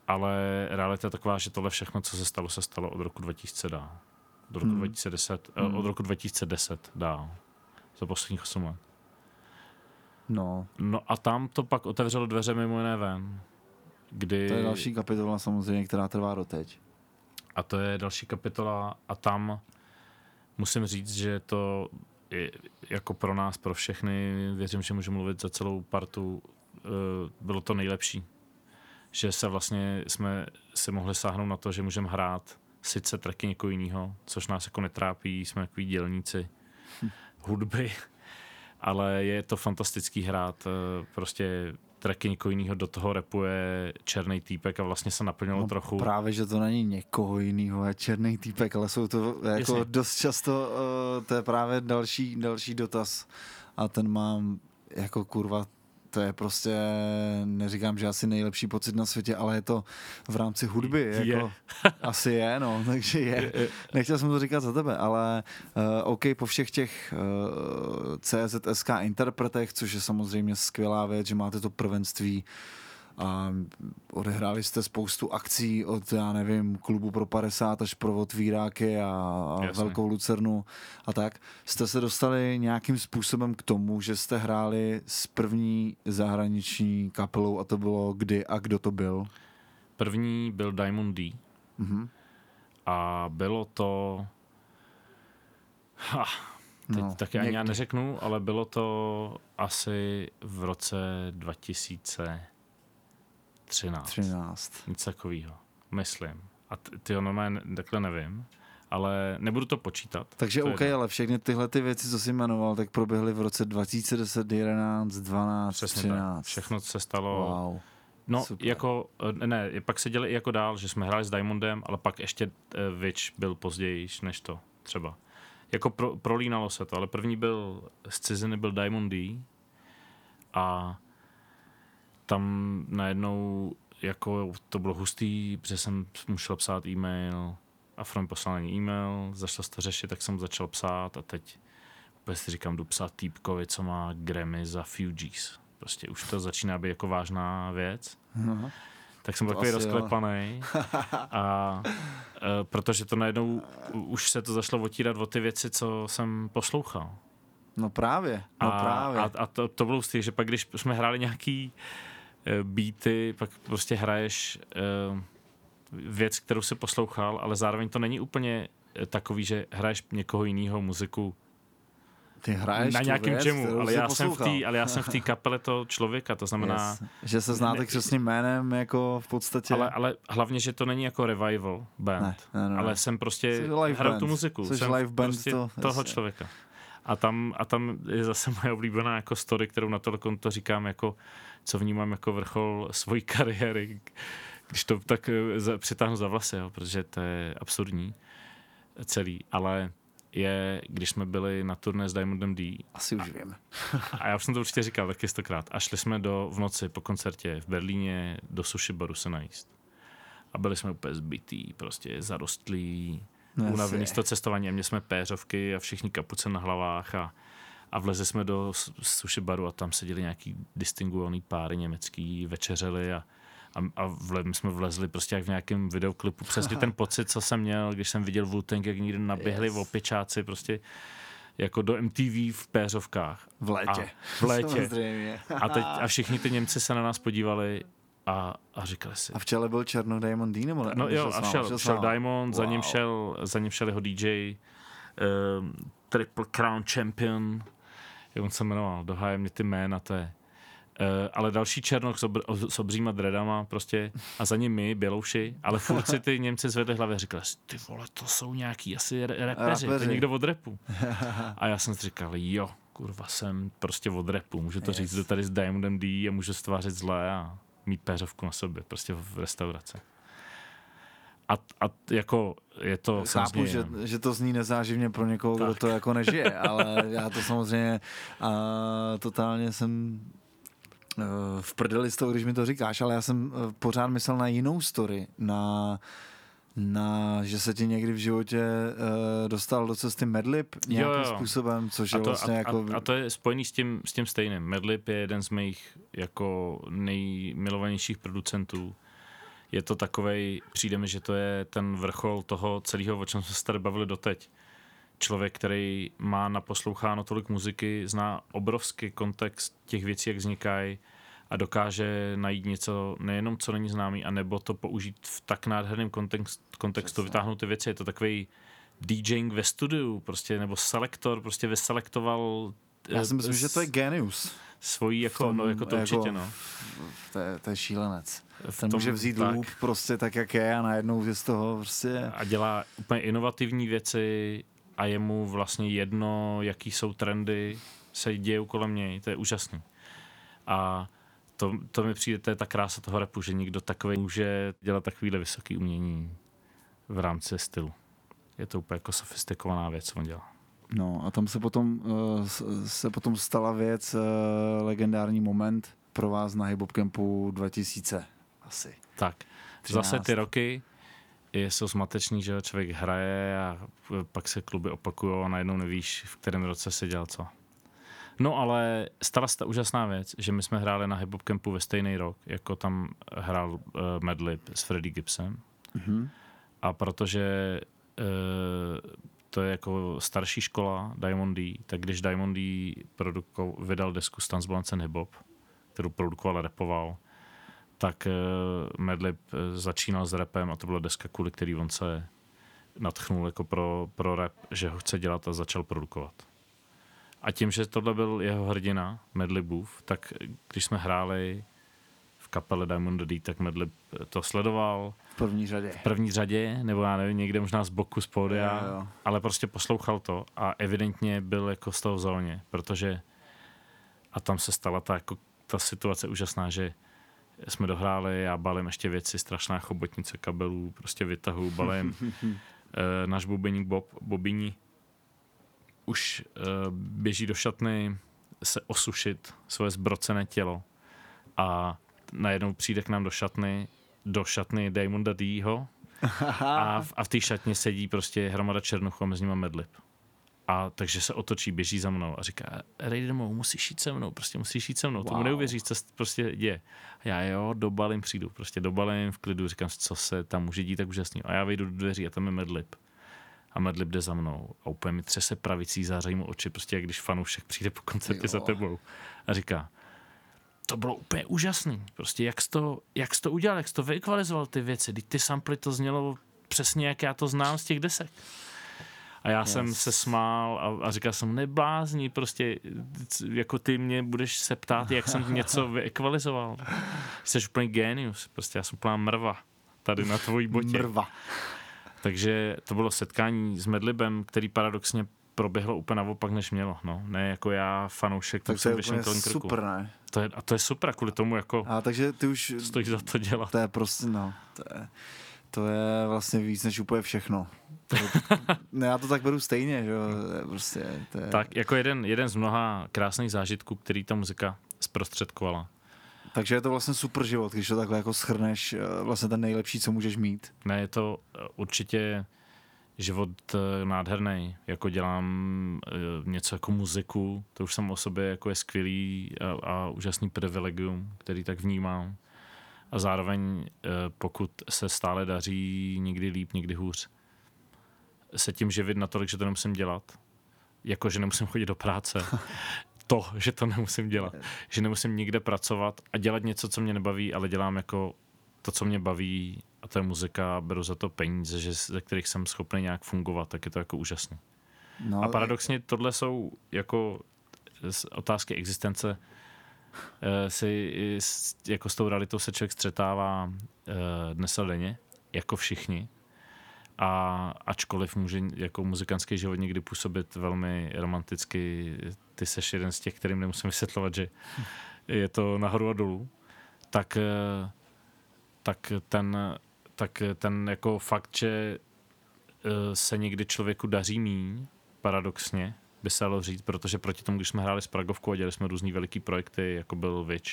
ale realita je taková, že tohle všechno, co se stalo, se stalo od roku 2000 dál. Od roku, hmm. 2010, eh, hmm. od roku 2010 dál. Za posledních 8 let. No. No a tam to pak otevřelo dveře mimo jiné ven. Kdy... To je další kapitola samozřejmě, která trvá doteď. A to je další kapitola a tam musím říct, že to je jako pro nás, pro všechny, věřím, že můžu mluvit za celou partu, eh, bylo to nejlepší. Že se vlastně jsme si mohli sáhnout na to, že můžeme hrát sice tracky někoho jiného, což nás jako netrápí, jsme takový dělníci hm. hudby, ale je to fantastický hrát eh, prostě tracky někoho jiného, do toho repuje černý týpek a vlastně se naplnilo no, trochu. Právě, že to není někoho jiného, je černý týpek, ale jsou to jako Jasně. dost často, uh, to je právě další, další dotaz a ten mám jako kurva to je prostě, neříkám, že asi nejlepší pocit na světě, ale je to v rámci hudby. Jako, je. asi je, no, *laughs* takže je. Nechtěl jsem to říkat za tebe, ale uh, OK, po všech těch uh, eh, CZSK interpretech, což je samozřejmě skvělá věc, že máte to prvenství a odehráli jste spoustu akcí od, já nevím, klubu pro 50 až pro otvíráky a, a velkou lucernu a tak. Jste se dostali nějakým způsobem k tomu, že jste hráli s první zahraniční kapelou a to bylo kdy a kdo to byl? První byl Diamond D. Mm-hmm. A bylo to... Ha, teď no, taky ani já neřeknu, ale bylo to asi v roce 2000 13. 13. Nic takového, myslím. A ty normálně takhle nevím, ale nebudu to počítat. Takže to OK, jedno. ale všechny tyhle ty věci, co jsi jmenoval, tak proběhly v roce 2010, 11, 12, Přesně 13. Tak. Všechno se stalo. Wow. No, Super. jako, eh, ne, pak se děli i jako dál, že jsme hráli s Diamondem, ale pak ještě uh, Witch byl později než to, třeba. Jako pro, prolínalo se to, ale první byl z ciziny byl Diamond D a tam najednou jako to bylo hustý, protože jsem musel psát e-mail a From poslal e-mail, začal to řešit, tak jsem začal psát a teď úplně si říkám, jdu psát týpkovi, co má Grammy za Fugees. Prostě už to začíná být jako vážná věc. Uh-huh. Tak jsem to takový rozklepaný. *laughs* a e, protože to najednou už se to zašlo otírat o ty věci, co jsem poslouchal. No právě, no a, právě. A, a to, to bylo stý, že pak když jsme hráli nějaký Eh, beaty, pak prostě hraješ uh, věc, kterou si poslouchal, ale zároveň to není úplně eh, takový, že hraješ někoho jiného muziku ty hraješ na nějakém jamu, ale já, jsem v tý, ale já jsem v té *laughs* kapele toho člověka, to znamená... Yes. Že se znáte křesným jménem jako v podstatě... Ale, ale hlavně, že to není jako revival band, ne, ne, ne, ale jsem prostě hraju tu muziku, Jsi jsem live band prostě to, toho jasně. člověka. A tam, a tam je zase moje oblíbená jako story, kterou na to, to říkám jako co vnímám jako vrchol svojí *laughs* kariéry, když to tak eh, přitáhnu za vlasy, jo, protože to je absurdní celý, ale je, když jsme byli na turné s Diamondem D. Asi už vím. *laughs* a já už jsem to určitě říkal taky stokrát. A šli jsme do, v noci po koncertě v Berlíně do sushi baru se najíst. A byli jsme úplně zbytý, prostě zarostlí, no, unavený z toho cestování. A měli jsme péřovky a všichni kapuce na hlavách a a vlezli jsme do sushi baru a tam seděli nějaký distinguovaný páry německý, večeřeli a, a, a vle, my jsme vlezli prostě jak v nějakém videoklipu. Přesně ten *laughs* pocit, co jsem měl, když jsem viděl wu jak někde naběhli yes. opičáci prostě jako do MTV v péřovkách. V létě. A v létě. a, teď, a všichni ty Němci se na nás podívali a, a říkali si. A v čele byl Černo Diamond D, nebo ne? No jo, a šel, šel, šel Diamond, wow. za ním šel, za ním šel jeho DJ, um, ehm, Triple Crown Champion, on se jmenoval, doháje mě ty jména, to je Uh, ale další černok s, obr- s obříma dredama prostě a za ním my, bělouši, ale furt si ty Němci zvedli hlavě a říkali, ty vole, to jsou nějaký asi re- repeři, to je někdo od repu. *laughs* a já jsem si říkal, jo, kurva, jsem prostě od repu, můžu to yes. říct do tady s Diamondem D a můžu stvářit zlé a mít péřovku na sobě, prostě v restauraci. A, a jako je to Chápu, že, že to zní nezáživně pro někoho, tak. kdo to jako nežije, *laughs* ale já to samozřejmě a, totálně jsem eh, v prdeli z toho, když mi to říkáš, ale já jsem eh, pořád myslel na jinou story, na na, že se ti někdy v životě uh, dostal do cesty Medlib nějakým jo, jo. způsobem, což a to, je vlastně a, jako... A, a to je spojený s tím, s tím stejným. Medlib je jeden z mých jako nejmilovanějších producentů. Je to takovej, přijde mi, že to je ten vrchol toho celého, o čem jsme se tady bavili doteď. Člověk, který má naposloucháno tolik muziky, zná obrovský kontext těch věcí, jak vznikají, a dokáže najít něco nejenom, co není známý, anebo to použít v tak nádherném kontext, kontextu, Přesně. vytáhnout ty věci. Je to takový DJing ve studiu, prostě, nebo selektor, prostě vyselektoval já si myslím, že to je genius. Svojí, jako, tom, no, jako to určitě, no. To je, to je šílenec. V Ten tom, může vzít tak, loop prostě tak, jak je a najednou je z toho prostě... A dělá úplně inovativní věci a je mu vlastně jedno, jaký jsou trendy, se dějou kolem něj, to je úžasný. A to, to mi přijde, to je ta krása toho repu, že nikdo takový může dělat takovýhle vysoký umění v rámci stylu. Je to úplně jako sofistikovaná věc, co on dělá. No a tam se potom, uh, se potom stala věc, uh, legendární moment pro vás na Hip Campu 2000 asi. Tak, 13. zase ty roky jsou smateční, že člověk hraje a pak se kluby opakují a najednou nevíš, v kterém roce se dělal co. No ale stala se ta úžasná věc, že my jsme hráli na hip campu ve stejný rok, jako tam hrál uh, Madlib s Freddie Gibsem. Mm-hmm. A protože uh, to je jako starší škola Diamond D, tak když Diamond D produko, vydal desku Stans Blancen Hip kterou produkoval a repoval, tak uh, Madlib začínal s rapem a to byla deska, kvůli který on se natchnul jako pro, pro rap, že ho chce dělat a začal produkovat. A tím, že tohle byl jeho hrdina, Medlibův, tak když jsme hráli kapele Diamond D, tak Medlib to sledoval. V první řadě. V první řadě, nebo já nevím, někde možná z boku, z pódia, jo, jo. ale prostě poslouchal to a evidentně byl jako z toho v zóně, protože a tam se stala ta, jako, ta situace úžasná, že jsme dohráli, já balím ještě věci, strašná chobotnice kabelů, prostě vytahu, balím *laughs* e, náš bubeník Bob, Bobini už uh, běží do šatny se osušit svoje zbrocené tělo a najednou přijde k nám do šatny, do šatny Diamonda Dýho a v, a v té šatně sedí prostě hromada černochů a mezi nimi medlib. A takže se otočí, běží za mnou a říká, Raidemo, musíš jít se mnou, prostě musíš jít se mnou, wow. tomu neuvěříš, co prostě děje. A já jo, dobalím, přijdu, prostě dobalím v klidu, říkám, co se tam může dít tak úžasný. A já vyjdu do dveří a tam je medlib a Medlib jde za mnou a úplně mi třese pravicí, zářejí mu oči, prostě jak když fanoušek přijde po koncertě jo. za tebou a říká, to bylo úplně úžasný, prostě jak jsi to, jak jsi to udělal, jak jsi to vyekvalizoval ty věci, ty samply to znělo přesně, jak já to znám z těch desek. A já yes. jsem se smál a, a říkal jsem, neblázní, prostě jako ty mě budeš se ptát, jak jsem něco *laughs* vyekvalizoval. Jsi úplně genius, prostě já jsem úplná mrva tady na tvojí botě. Mrva. Takže to bylo setkání s Medlibem, který paradoxně proběhlo úplně naopak, než mělo. No. Ne jako já, fanoušek, tak to je úplně super, ne? To je, a to je super, kvůli tomu jako a takže ty už stojí za to dělat. To je prostě, no, to je, to je vlastně víc než úplně všechno. To, ne, *laughs* já to tak beru stejně, že jo, prostě. To je... Tak jako jeden, jeden z mnoha krásných zážitků, který ta muzika zprostředkovala. Takže je to vlastně super život, když to takhle jako schrneš, eh, vlastně ten nejlepší, co můžeš mít. Ne, je to eh, určitě život eh, nádherný, jako dělám něco jako muziku, to už samo o sobě jako je skvělý a, a úžasný privilegium, který tak vnímám. A zároveň, pokud se stále daří někdy líp, někdy hůř, se tím živit natolik, že to nemusím dělat, jako že nemusím chodit do práce, *laughs* to, že to nemusím dělat. Že nemusím nikde pracovat a dělat něco, co mě nebaví, ale dělám jako to, co mě baví a to je muzika beru za to peníze, že, ze kterých jsem schopný nějak fungovat, tak je to jako úžasné. No, a paradoxně tohle jsou jako otázky existence si jako s tou realitou se člověk střetává dnes a denně, jako všichni. A ačkoliv může jako muzikantský život někdy působit velmi romanticky, ty seš jeden z těch, kterým nemusím vysvětlovat, že je to nahoru a dolů, tak, tak ten, tak ten jako fakt, že se někdy člověku daří míň, paradoxně, by se dalo říct, protože proti tomu, když jsme hráli s Pragovkou a dělali jsme různý veliký projekty, jako byl Witch,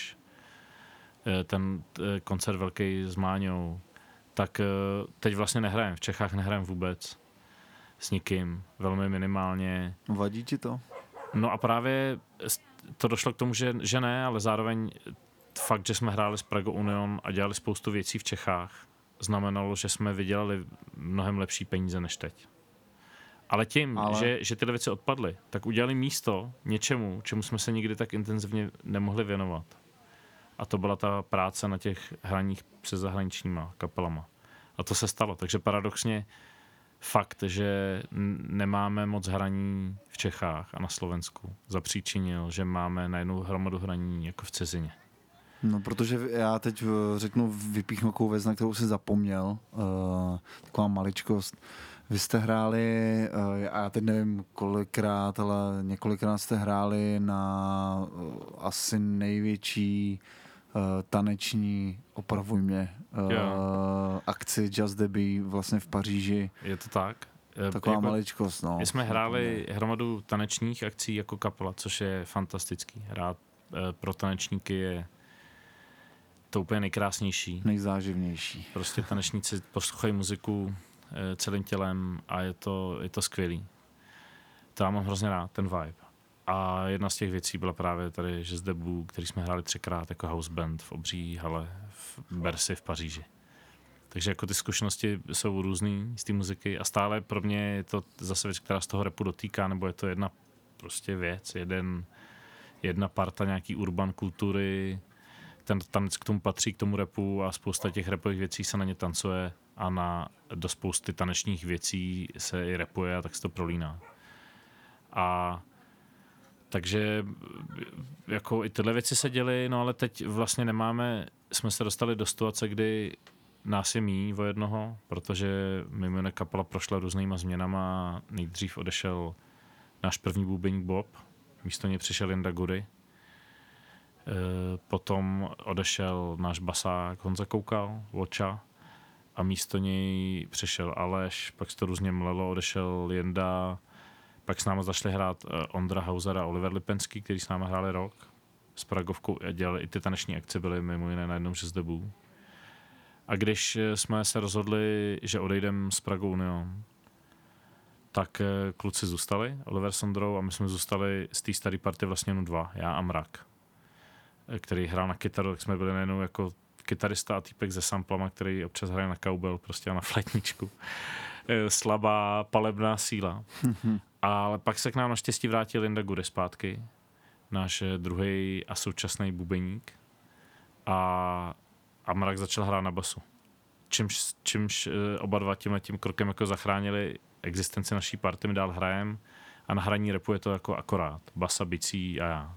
eh, ten eh, koncert velký s Máňou, tak eh, teď vlastně nehrajeme. V Čechách nehrajeme vůbec s nikým, velmi minimálně. Vadí ti to? No a právě to došlo k tomu, že, že ne, ale zároveň fakt, že jsme hráli s Prago Union a dělali spoustu věcí v Čechách, znamenalo, že jsme vydělali mnohem lepší peníze než teď. Ale tím, Ale... Že, že tyhle věci odpadly, tak udělali místo něčemu, čemu jsme se nikdy tak intenzivně nemohli věnovat. A to byla ta práce na těch hraních se zahraničníma kapelama. A to se stalo. Takže paradoxně fakt, že nemáme moc hraní v Čechách a na Slovensku, zapříčinil, že máme najednou hromadu hraní jako v cizině. No, protože já teď eh, řeknu, vypíchnu takovou věc, na kterou jsem zapomněl. Uh, taková maličkost. Vy jste hráli, uh, já teď nevím kolikrát, ale několikrát jste hráli na uh, asi největší uh, taneční, opravuj mě, uh, akci Just Debbie vlastně v Paříži. Je to tak? Taková jako, maličkost, no. My jsme hráli hromadu tanečních akcí jako kapela, což je fantastický. Hrát pro tanečníky je to úplně nejkrásnější. Nejzáživnější. Prostě tanečníci poslouchají muziku e, celým tělem a je to, je to skvělý. To já mám hrozně rád, ten vibe. A jedna z těch věcí byla právě tady, že z debu, který jsme hráli třikrát jako house band v obří hale v Bercy v Paříži. Takže jako ty zkušenosti jsou různý z té muziky a stále pro mě je to zase věc, která z toho repu dotýká, nebo je to jedna prostě věc, jeden, jedna parta nějaký urban kultury, ten tanec k tomu patří, k tomu repu a spousta těch repových věcí se na ně tancuje a na, do spousty tanečních věcí se i repuje a tak se to prolíná. A takže jako i tyhle věci se děly, no ale teď vlastně nemáme, jsme se dostali do situace, kdy nás je mý o jednoho, protože mimo kapela prošla různýma změnama. Nejdřív odešel náš první bubeník Bob, místo něj přišel Linda Gury, potom odešel náš basák Honza Koukal, Voča, a místo něj přišel Aleš, pak se to různě mlelo, odešel Jenda, pak s námi zašli hrát eh, Ondra Hauser a Oliver Lipenský, který s námi hráli rok s Pragovkou a dělali i ty taneční akce, byly mimo jiné na jednom z debů. A když eh, jsme se rozhodli, že odejdeme s Pragou Union, tak kluci zůstali, Oliver Sondrou a my jsme zůstali z té staré party vlastně jenom dva, já a Mrak který hrál na kytaru, tak jsme byli najednou jako kytarista a týpek se samplama, který občas hraje na cowbell, prostě na flightničku. *laughs* Eh, slabá palebná síla. *laughs* Ale pak se k nám naštěstí vrátil Linda Gude zpátky, náš eh, druhý a současný bubeník. A, a Mrak začal hrát na basu. Čímž, čímž eh, oba dva tímhle tím krokem jako zachránili existenci naší party, my dál hrajem a na hraní repu je to jako akorát. Basa, bicí a já.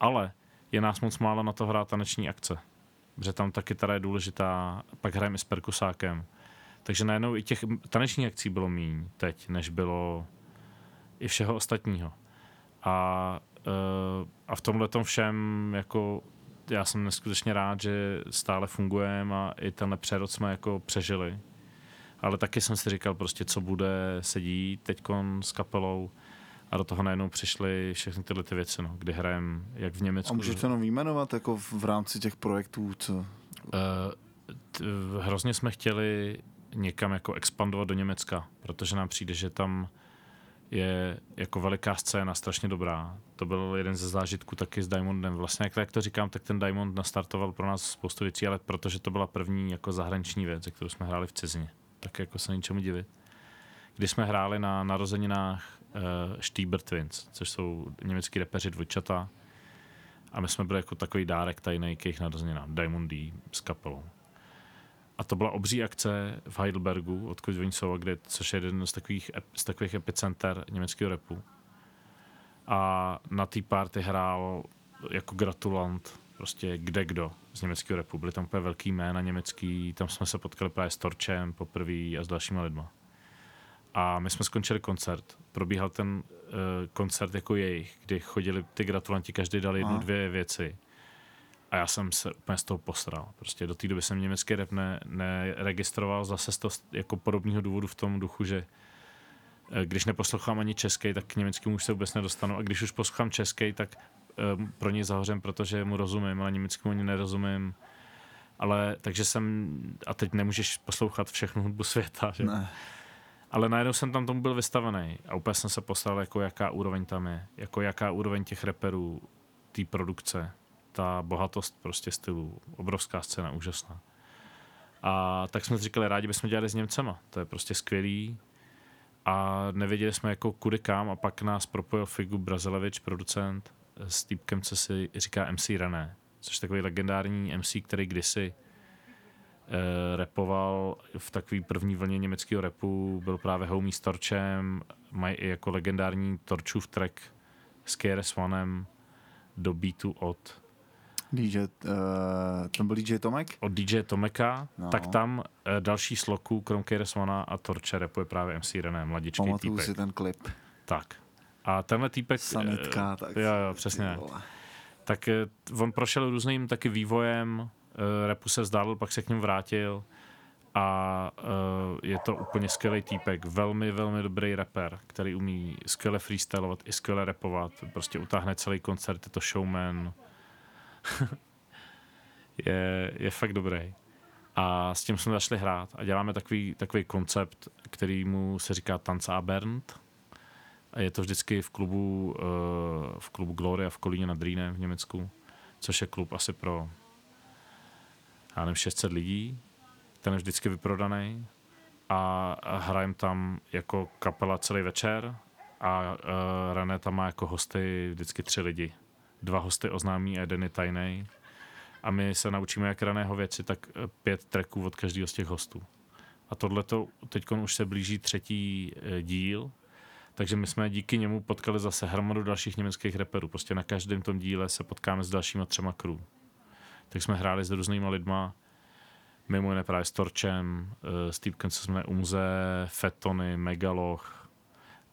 Ale je nás moc málo na to hrát taneční akce. Protože tam ta kytara je důležitá, pak hrajeme s perkusákem. Takže najednou i těch tanečních akcí bylo míň teď, než bylo i všeho ostatního. A, uh, a v tomhle tom všem jako já jsem neskutečně rád, že stále fungujeme a i tenhle přerod jsme jako přežili. Ale taky jsem si říkal prostě, co bude sedí teď s kapelou a do toho najednou přišly všechny tyhle ty věci, no, kdy hrajeme jak v Německu. A můžeš to jenom výjmenovat jako v rámci těch projektů, co? Uh, t, hrozně jsme chtěli někam jako expandovat do Německa, protože nám přijde, že tam je jako veliká scéna, strašně dobrá. To byl jeden ze zážitků taky s Diamondem. Vlastně, jak, jak to říkám, tak ten Diamond nastartoval pro nás spoustu věcí, ale protože to byla první jako zahraniční věc, kterou jsme hráli v cizině. Tak jako se ničemu divit. Když jsme hráli na narozeninách Stieber Twins, což jsou německý repeři dvojčata. A my jsme byli jako takový dárek tajný k jejich narozeninám, Diamond D s kapelou. A to byla obří akce v Heidelbergu, odkud oni jsou, kde, což je jeden z takových, z takových epicenter německého repu. A na té party hrál jako gratulant prostě kde kdo z německého repu. Byly tam úplně velký jména německý, tam jsme se potkali právě s Torčem poprvé a s dalšíma lidma. A my jsme skončili koncert. Probíhal ten uh, koncert jako jejich, kdy chodili ty gratulanti, každý dal jednu, dvě věci. A já jsem se úplně z toho posral. Prostě do té doby jsem německý rap ne, neregistroval zase z toho jako podobného důvodu v tom duchu, že eh, když neposlouchám ani český, tak k německému už se vůbec nedostanu. A když už poslouchám český, tak um, pro něj zahořem, protože mu rozumím, ale německému ani nerozumím. Ale takže jsem, a teď nemůžeš poslouchat všechnu hudbu světa, že? Ne. Ale najednou jsem tam tomu byl vystavený a úplně jsem se poslal, jako jaká úroveň tam je, jako jaká úroveň těch reperů, té produkce, ta bohatost prostě stylu, obrovská scéna, úžasná. A tak jsme si říkali, rádi bychom dělali s Němcema, to je prostě skvělý. A nevěděli jsme jako kudy kam a pak nás propojil Figu Brazilevič, producent, s týpkem, co si říká MC René, což je takový legendární MC, který kdysi repoval v takové první vlně německého repu, byl právě homie s Torčem, mají i jako legendární Torčův track s KRS Onem do beatu od DJ, uh, to byl DJ Tomek? Od DJ Tomeka, no. tak tam uh, další sloku, krom KRS Ona a Torče repuje právě MC René, mladičký Pamatuju týpek. si ten klip. Tak. A tenhle týpek... Sanitka, uh, tak. Jo, jo, přesně. Tak on prošel různým taky vývojem, repu se vzdálil, pak se k něm vrátil a uh, je to úplně skvělý týpek, velmi, velmi dobrý rapper, který umí skvěle freestylovat i skvěle rapovat, prostě utáhne celý koncert, je to showman, *laughs* je, je fakt dobrý. A s tím jsme zašli hrát a děláme takový, takový koncept, který mu se říká Tanz a Bernd. A je to vždycky v klubu, uh, v klubu Gloria v Kolíně nad Rýnem v Německu, což je klub asi pro já nevím, 600 lidí, ten je vždycky vyprodaný a hrajem tam jako kapela celý večer a uh, René tam má jako hosty vždycky tři lidi. Dva hosty oznámí a jeden je tajný. A my se naučíme jak raného věci, tak e, pět tracků od každého z těch hostů. A tohle to teď už se blíží třetí uh, díl, takže my jsme díky němu potkali zase hromadu dalších německých reperů. Prostě na každém tom díle se potkáme s dalšíma třema crew tak jsme hráli s různýma lidma, mimo jiné právě s Torčem, uh, s týpkem, co jsme Umze, Fetony, Megaloch,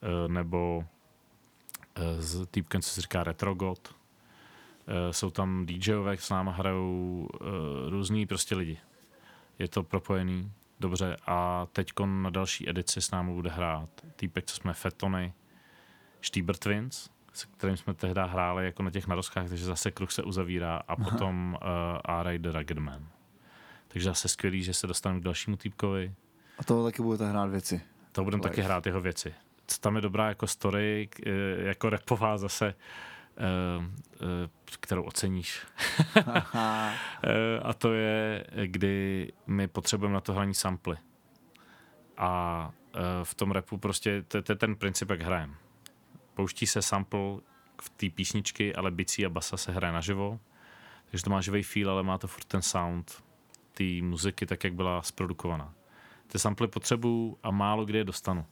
uh, nebo uh, s týpkem, co se říká Retrogod. Uh, jsou tam DJové, s náma hrajou různý prostě lidi. Je to propojený dobře a teď na další edici s námi bude hrát týpek, co jsme Fetony, Stieber Twins, s kterým jsme tehdy hráli jako na těch naroskách, takže zase kruh se uzavírá a Aha. potom uh, R.I. The Rugged Man. Takže zase skvělý, že se dostaneme k dalšímu týpkovi. A to taky budete hrát věci. To budeme taky hrát jeho věci. Co tam je dobrá jako story, eh, jako repová zase, uh, kterou oceníš. *laughs* a to je, kdy my potřebujeme na to hraní samply. A v tom repu prostě, to je ten princip, jak hrajeme pouští se sample v té písničky, ale bicí a basa se hraje naživo, takže to má živý feel, ale má to furt ten sound té muziky, tak jak byla zprodukovaná. Ty sample potřebuju a málo kde je dostanu.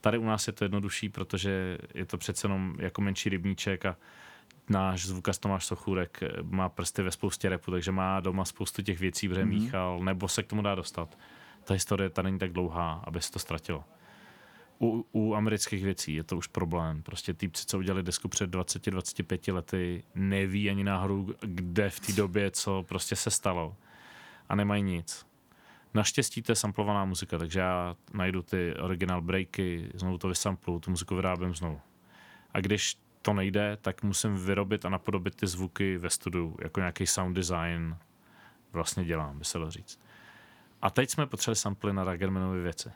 Tady u nás je to jednodušší, protože je to přece jenom jako menší rybníček a náš zvukař Tomáš Sochůrek má prsty ve spoustě repu, takže má doma spoustu těch věcí, protože mm-hmm. míchal, nebo se k tomu dá dostat. Ta historie ta není tak dlouhá, aby se to ztratilo u, u amerických věcí je to už problém. Prostě týpci, co udělali desku před 20-25 lety, neví ani náhodou, kde v té době, co prostě se stalo. A nemají nic. Naštěstí to je samplovaná muzika, takže já najdu ty original breaky, znovu to vysamplu, tu muziku vyrábím znovu. A když to nejde, tak musím vyrobit a napodobit ty zvuky ve studiu, jako nějaký sound design vlastně dělám, by se dalo říct. A teď jsme potřebovali samply na Ragermanovy věci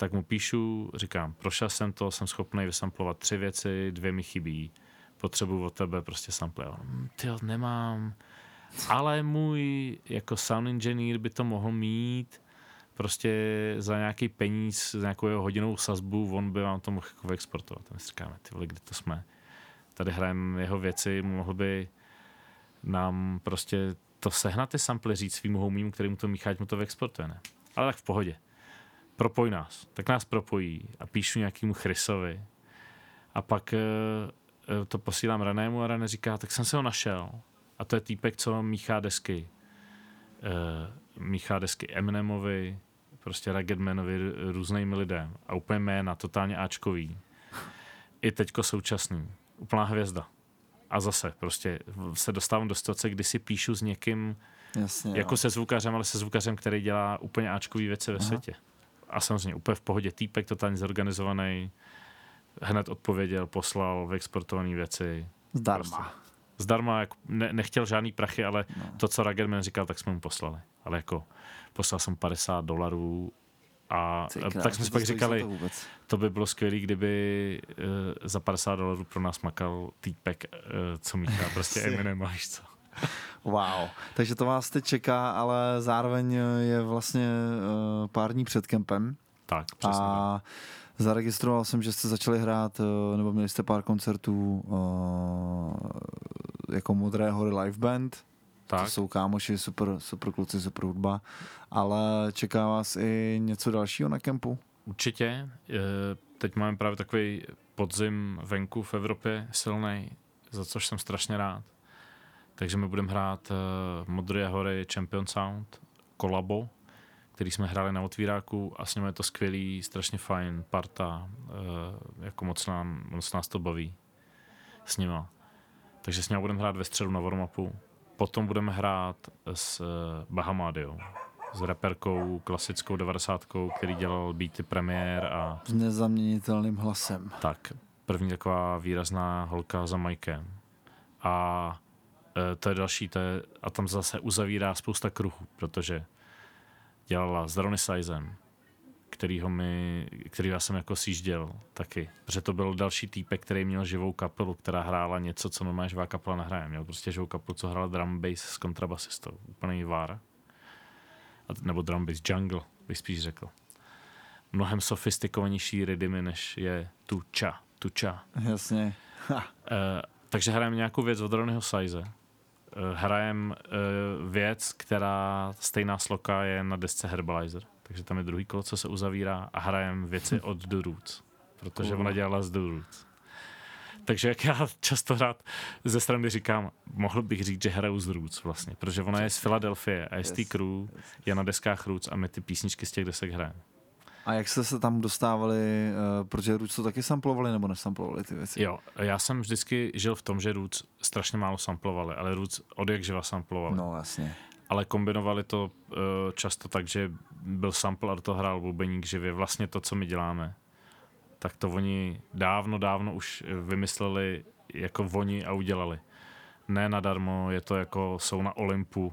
tak mu píšu, říkám, prošel jsem to, jsem schopný vysamplovat tři věci, dvě mi chybí, potřebuju od tebe prostě sample. Hm, ty nemám, ale můj jako sound engineer by to mohl mít, prostě za nějaký peníz, za nějakou jeho hodinovou sazbu, on by vám to mohl jako exportovat. A my si říkáme, ty vole, kdy to jsme? Tady hrajeme jeho věci, mohl by nám prostě to sehnat ty samply říct svým homím, který mu to míchá, mu to vyexportuje, ne? Ale tak v pohodě propoj nás. Tak nás propojí a píšu nějakému Chrisovi. A pak uh, to posílám Renému a René říká, tak jsem se ho našel. A to je týpek, co míchá desky. Uh, míchá desky Eminemovi, prostě Raggedmanovi, různými lidem. A úplně jména, totálně Ačkový. I teďko současný. Úplná hvězda. A zase prostě se dostávám do situace, kdy si píšu s někým, Jasně, jako jo. se zvukařem, ale se zvukařem, který dělá úplně Ačkový věci ve Aha. světě. A samozřejmě úplně v pohodě. Týpek totálně zorganizovaný, hned odpověděl, poslal vyexportované věci. Zdarma. Prostě. Zdarma, jako ne, nechtěl žádný prachy, ale no. to, co Ragerman říkal, tak jsme mu poslali. Ale jako poslal jsem 50 dolarů a krát, tak jsme si pak říkali, to, to by bylo skvělé, kdyby uh, za 50 dolarů pro nás makal týpek, uh, co míchá prostě Eminem, máš co. Wow, takže to vás teď čeká, ale zároveň je vlastně uh, pár dní před kempem. Tak, přesně. A zaregistroval jsem, že jste začali hrát, uh, nebo měli jste pár koncertů uh, jako Modré hory live band. Tak. To jsou kámoši, super, super kluci, super hudba. Ale čeká vás i něco dalšího na kempu? Určitě. Teď máme právě takový podzim venku v Evropě silný, za což jsem strašně rád. Takže my budeme hrát uh, Modré hory Champion Sound, kolabo, který jsme hráli na otvíráku a s ním je to skvělý, strašně fajn parta, uh, jako moc, nám, moc nás to baví s nima. Takže s ním budeme hrát ve středu na warm-upu. Potom budeme hrát s uh, Bahamadiou, s reperkou klasickou 90 který dělal beaty premiér a... S nezaměnitelným hlasem. Tak, první taková výrazná holka za Mikem. A Eh, to je další, to je, a tam zase uzavírá spousta kruhů, protože dělala s Ronnie Sizem, kterýho mi, který já jsem jako sjížděl taky, protože to byl další týpek, který měl živou kapelu, která hrála něco, co normálně živá kapela nehraje. Měl prostě živou kapelu, co hrála drum bass s kontrabasistou. Úplný vár. Nebo drum bass jungle, bych spíš řekl. Mnohem sofistikovanější rytmy, než je tuča. Tuča. Jasně. uh, takže hrajeme nějakou věc od Ronnieho Size Eh, hrajem eh, věc, která stejná sloka je na desce Herbalizer. Takže tam je druhý kolo, co se uzavírá a hrajem věci od The Roots. Protože ona dělala z The Roots. Takže jak já často hrát ze strany říkám, mohl bych říct, že hraju z Roots vlastně, protože ona je z Filadelfie a ST Crew je na deskách Roots a my ty písničky z těch desek hrajeme. A jak jste se tam dostávali, uh, protože Roots to taky samplovali nebo nesamplovali ty věci? Jo, já jsem vždycky žil v tom, že Roots strašně málo samplovali, ale Roots od jak živa samplovali. No, jasně. Ale kombinovali to uh, často tak, že byl sample a toho hrál bubeník živě. Vlastně to, co my děláme. Tak to oni dávno, dávno už vymysleli jako oni a udělali. Ne nadarmo, je to jako, jsou na Olympu,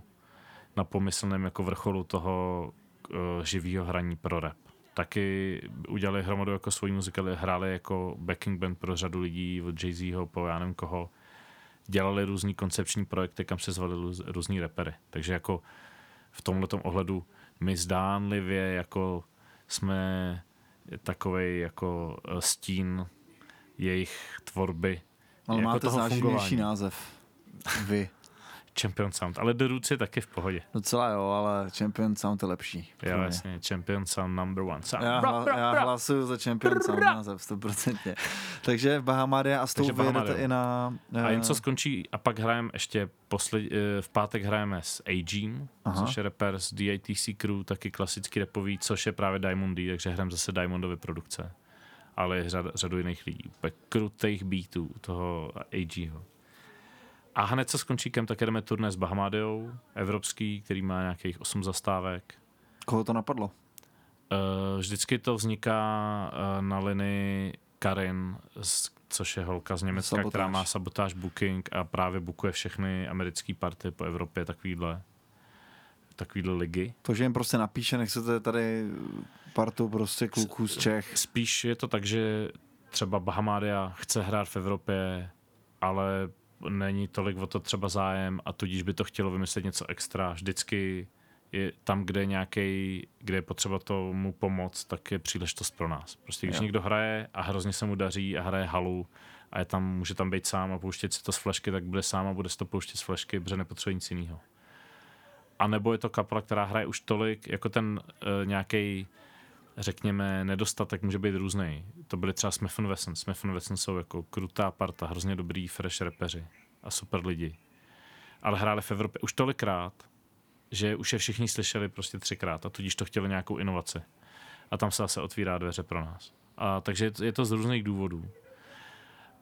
na pomyslném jako vrcholu toho uh, živého hraní pro rap taky udělali hromadu jako svoji muziku, hráli jako backing band pro řadu lidí, od Jay-Zho po já nevím koho. Dělali různý koncepční projekty, kam se zvali různý repery. Takže jako v tomhle ohledu my zdánlivě jako jsme takový jako eh, stín jejich tvorby. Ale jako máte záživnější název. Vy. Champion Sound, ale The Roots je taky v pohodě. Docela jo, ale Champion Sound je lepší. Jo, jasně, Champion Sound number one. Sound. Já, hla, já hlasuju za Champion Sound název, 100%. *laughs* Takže Bahamadia a s tou vyjedete i na... Uh... A jen co skončí, a pak hrajeme ještě posled, uh, v pátek hrajeme s Agim, což je rapper z DATC Crew, taky klasický repový, což je právě Diamond D, takže hrajeme zase Diamondovy produkce. Ale je řad, řadu jiných lidí. Úplně krutých beatů toho AGho. A hned co skončí kem, tak jdeme turné s Bahamadeou, evropský, který má nějakých 8 zastávek. Koho to napadlo? Uh, vždycky to vzniká uh, na linii Karin, což je holka z Německa, sabotáž. která má sabotáž booking a právě bookuje všechny americké party po Evropě, takovýhle takovýhle ligy. To, že jim prostě napíše, nechcete tady partu prostě kluků z Čech. Spíš je to tak, že třeba Bahamadia chce hrát v Evropě, ale není tolik o to třeba zájem a tudíž by to chtělo vymyslet něco extra. Vždycky je tam, kde je nějaký, kde je potřeba tomu pomoct, tak je příležitost pro nás. Prostě když jo. někdo hraje a hrozně se mu daří a hraje halu a je tam, může tam být sám a pouštět si to z flešky, tak bude sám a bude si to pouštět z flešky, protože nepotřebuje nic jiného. A nebo je to kapela, která hraje už tolik, jako ten uh, nějaký řekněme, nedostatek může být různý. To byly třeba Smith Wesson. Smith Wesson jsou jako krutá parta, hrozně dobrý fresh repeři a super lidi. Ale hráli v Evropě už tolikrát, že už je všichni slyšeli prostě třikrát a tudíž to chtěli nějakou inovaci. A tam se zase otvírá dveře pro nás. A, takže je to z různých důvodů.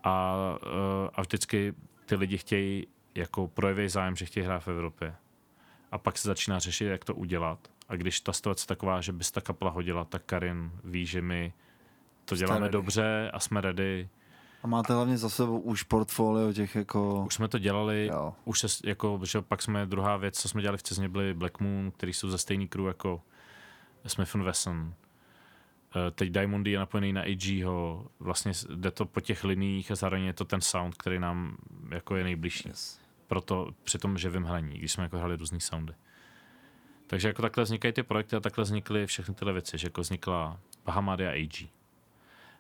A, eh, a vždycky ty lidi chtějí, jako projeví zájem, že chtějí hrát v Evropě. A pak se začíná řešit, jak to udělat. A když ta situace taková, že bys ta kapela hodila, tak Karin ví, že my to děláme ready. dobře a jsme ready. A máte hlavně za sebou už portfolio těch jako... Už jsme to dělali, jo. už se, jako, že pak jsme, druhá věc, co jsme dělali v Cezně, byli Black Moon, který jsou za stejný crew jako Smith Wesson. Eh, teď Diamondy je napojený na AGho, vlastně jde to po těch liních a zároveň je to ten sound, který nám jako je nejbližší. Yes. Proto při tom živém hraní, když jsme jako hrali různý soundy. Takže jako takhle vznikají ty projekty a takhle vznikly všechny tyhle věci, že jako vznikla Bahamady a AG.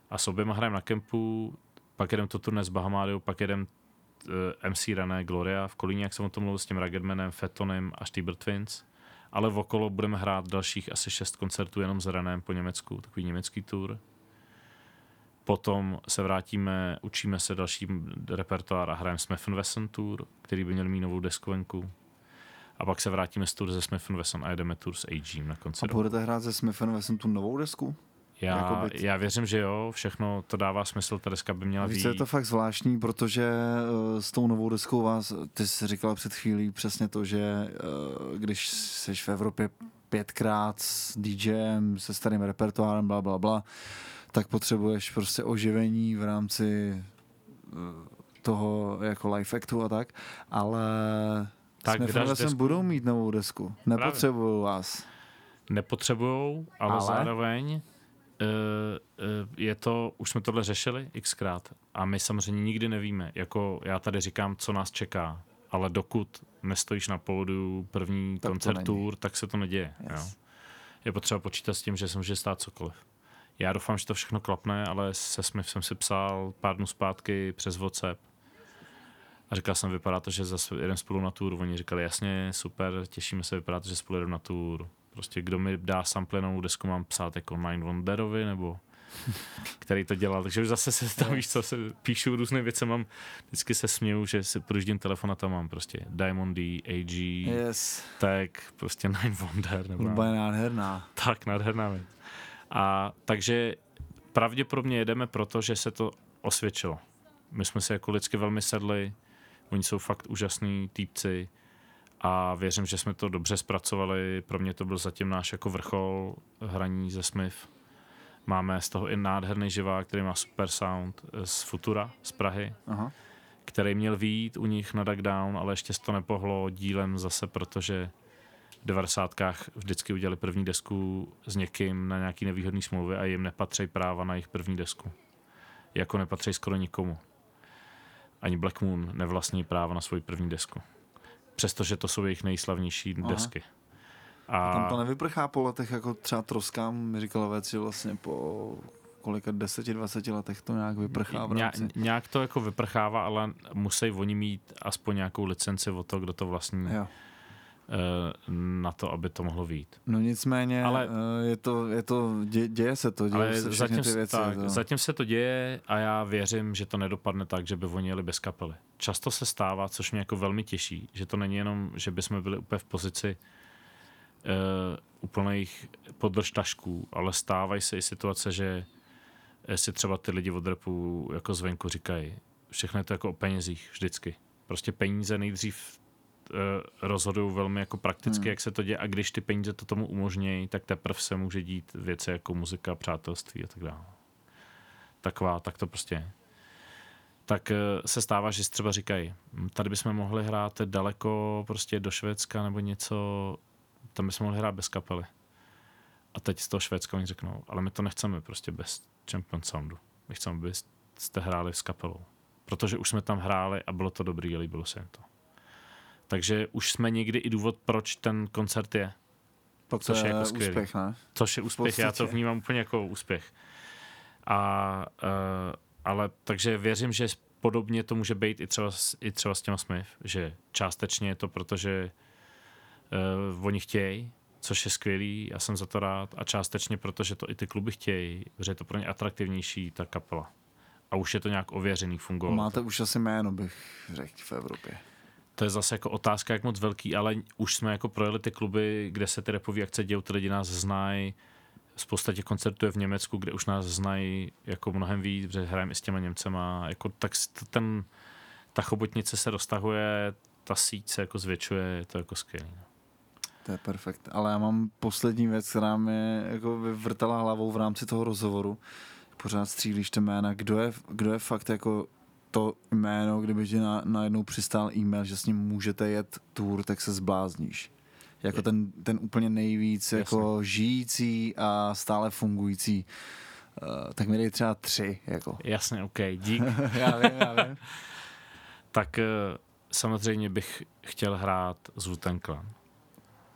A s oběma hrajeme na kempu, pak jedem to turné s Bahamádiou, pak jedem uh, eh, MC René Gloria v Kolíně, jak jsem o tom mluvil s tím Ruggedmanem, Fetonem a Stieber Twins ale v okolo budeme hrát dalších asi šest koncertů jenom s Renem po Německu, takový německý tour. Potom se vrátíme, učíme se další repertoár a hrajeme Wesson Tour, který by měl mít novou desku venku. A pak se vrátíme z tour ze Smith Wesson a jedeme tour s AG na koncert. A budete hrát ze Smith Wesson tu novou desku? Já, já věřím, že jo, všechno to dává smysl, ta deska by měla být. je to fakt zvláštní, protože uh, s tou novou deskou vás, ty jsi říkala před chvílí přesně to, že uh, když jsi v Evropě pětkrát s DJem, se starým repertoárem, bla, bla, bla, tak potřebuješ prostě oživení v rámci uh, toho jako live actu a tak, ale tak, jsem budou mít novou desku. Nepotřebují vás. Nepotřebují, ale, ale zároveň Uh, uh, je to, už jsme tohle řešili xkrát a my samozřejmě nikdy nevíme, jako já tady říkám, co nás čeká, ale dokud nestojíš na pódiu první tak koncert tour, tak se to neděje. Yes. Jo? Je potřeba počítat s tím, že se může stát cokoliv. Já doufám, že to všechno klapne, ale se Smith jsem si psal pár dnů zpátky přes WhatsApp a říkal jsem, vypadá to, že zase jeden spolu na tour. Oni říkali, jasně, super, těšíme se, vypadá to, že spolu jedeme na tour Prostě kdo mi dá samplenou desku, mám psát jako Nine Wonderovi, nebo *laughs* který to dělal. Takže už zase se tam, víš co, se píšu různé věci, mám, vždycky se směju, že si projíždím telefon a tam mám prostě Diamond D, AG, yes. tak prostě Nine Wonder. Nebo Hudba je nádherná. Tak, nádherná věc. A takže pravděpodobně jedeme proto, že se to osvědčilo. My jsme se jako lidsky velmi sedli, oni jsou fakt úžasní týpci, a věřím, že jsme to dobře zpracovali. Pro mě to byl zatím náš jako vrchol hraní ze Smith. Máme z toho i nádherný živák, který má super sound z Futura, z Prahy, Aha. který měl výjít u nich na Duckdown, ale ještě se to nepohlo dílem zase, protože v 90. vždycky udělali první desku s někým na nějaký nevýhodný smlouvy a jim nepatří práva na jejich první desku. Jako nepatří skoro nikomu. Ani Black Moon nevlastní práva na svoji první desku přestože to jsou jejich nejslavnější Aha. desky. A... a tam to nevyprchá po letech, jako třeba Troskám mi říkala věc, že vlastně po kolika 10-20 letech to nějak vyprchá v rámci. Nějak to jako vyprchává, ale musí oni mít aspoň nějakou licenci o to, kdo to vlastní. Jo. Eh, na to, aby to mohlo být. No nicméně ale, eh, je to, je to dě, děje se to, děje se zatím, ty věci. Tak, to... Zatím se to děje a já věřím, že to nedopadne tak, že by oni jeli bez kapely. Často se stává, což mě jako velmi těší, že to není jenom, že bychom byli úplně v pozici uh, úplných podržtašků, ale stávají se i situace, že si třeba ty lidi od repu jako zvenku říkají, všechno je to jako o penězích vždycky. Prostě peníze nejdřív rozhodují velmi jako prakticky, hmm. jak se to děje a když ty peníze to tomu umožnějí, tak teprve se může dít věci jako muzika, přátelství a tak dále. Taková, tak to prostě je. Tak eh, se stává, že si třeba říkají, hm, tady bychom mohli hrát daleko prostě do Švédska nebo něco, tam bychom mohli hrát bez kapely. A teď z toho Švédska oni řeknou, ale my to nechceme prostě bez Champion Soundu. My chceme, abyste hráli s kapelou. Protože už jsme tam hráli a bylo to dobrý a líbilo se jim to. Takže už jsme někdy i důvod, proč ten koncert je. To což je, je jako skvělý. úspěch, ne? Což je úspěch, já to vnímám úplně jako úspěch. A, uh, ale takže věřím, že podobně to může být i třeba, i třeba s těma Smith, že částečně je to proto, že uh, oni chtějí, což je skvělý, já jsem za to rád a částečně proto, že to i ty kluby chtějí, že je to pro ně atraktivnější ta kapela. A už je to nějak ověřený, fungovalo. Máte už asi jméno, bych řekl, v Evropě. To je zase jako otázka, jak moc velký, ale už jsme jako projeli ty kluby, kde se ty repové akce dějou, ty lidi nás znají, spousta těch koncertů je v Německu, kde už nás znají jako mnohem víc, protože hrajeme i s těma Němcema, jako tak ten, ta chobotnice se roztahuje, ta síť se jako zvětšuje, je to jako skvělé. No. To je perfekt. Ale já mám poslední věc, která mi jako vyvrtala hlavou v rámci toho rozhovoru. Pořád střílíš ty jména. Kdo je, kdo je fakt jako to jméno, kdyby ti na, najednou přistál e-mail, že s ním můžete jet tour, tak se zblázníš. Jako ten, ten úplně nejvíc Jasně. jako žijící a stále fungující. Uh, tak mi dej třeba tři. Jako. Jasně, OK, dík. *laughs* já vím, já vím. *laughs* tak uh, samozřejmě bych chtěl hrát z Wu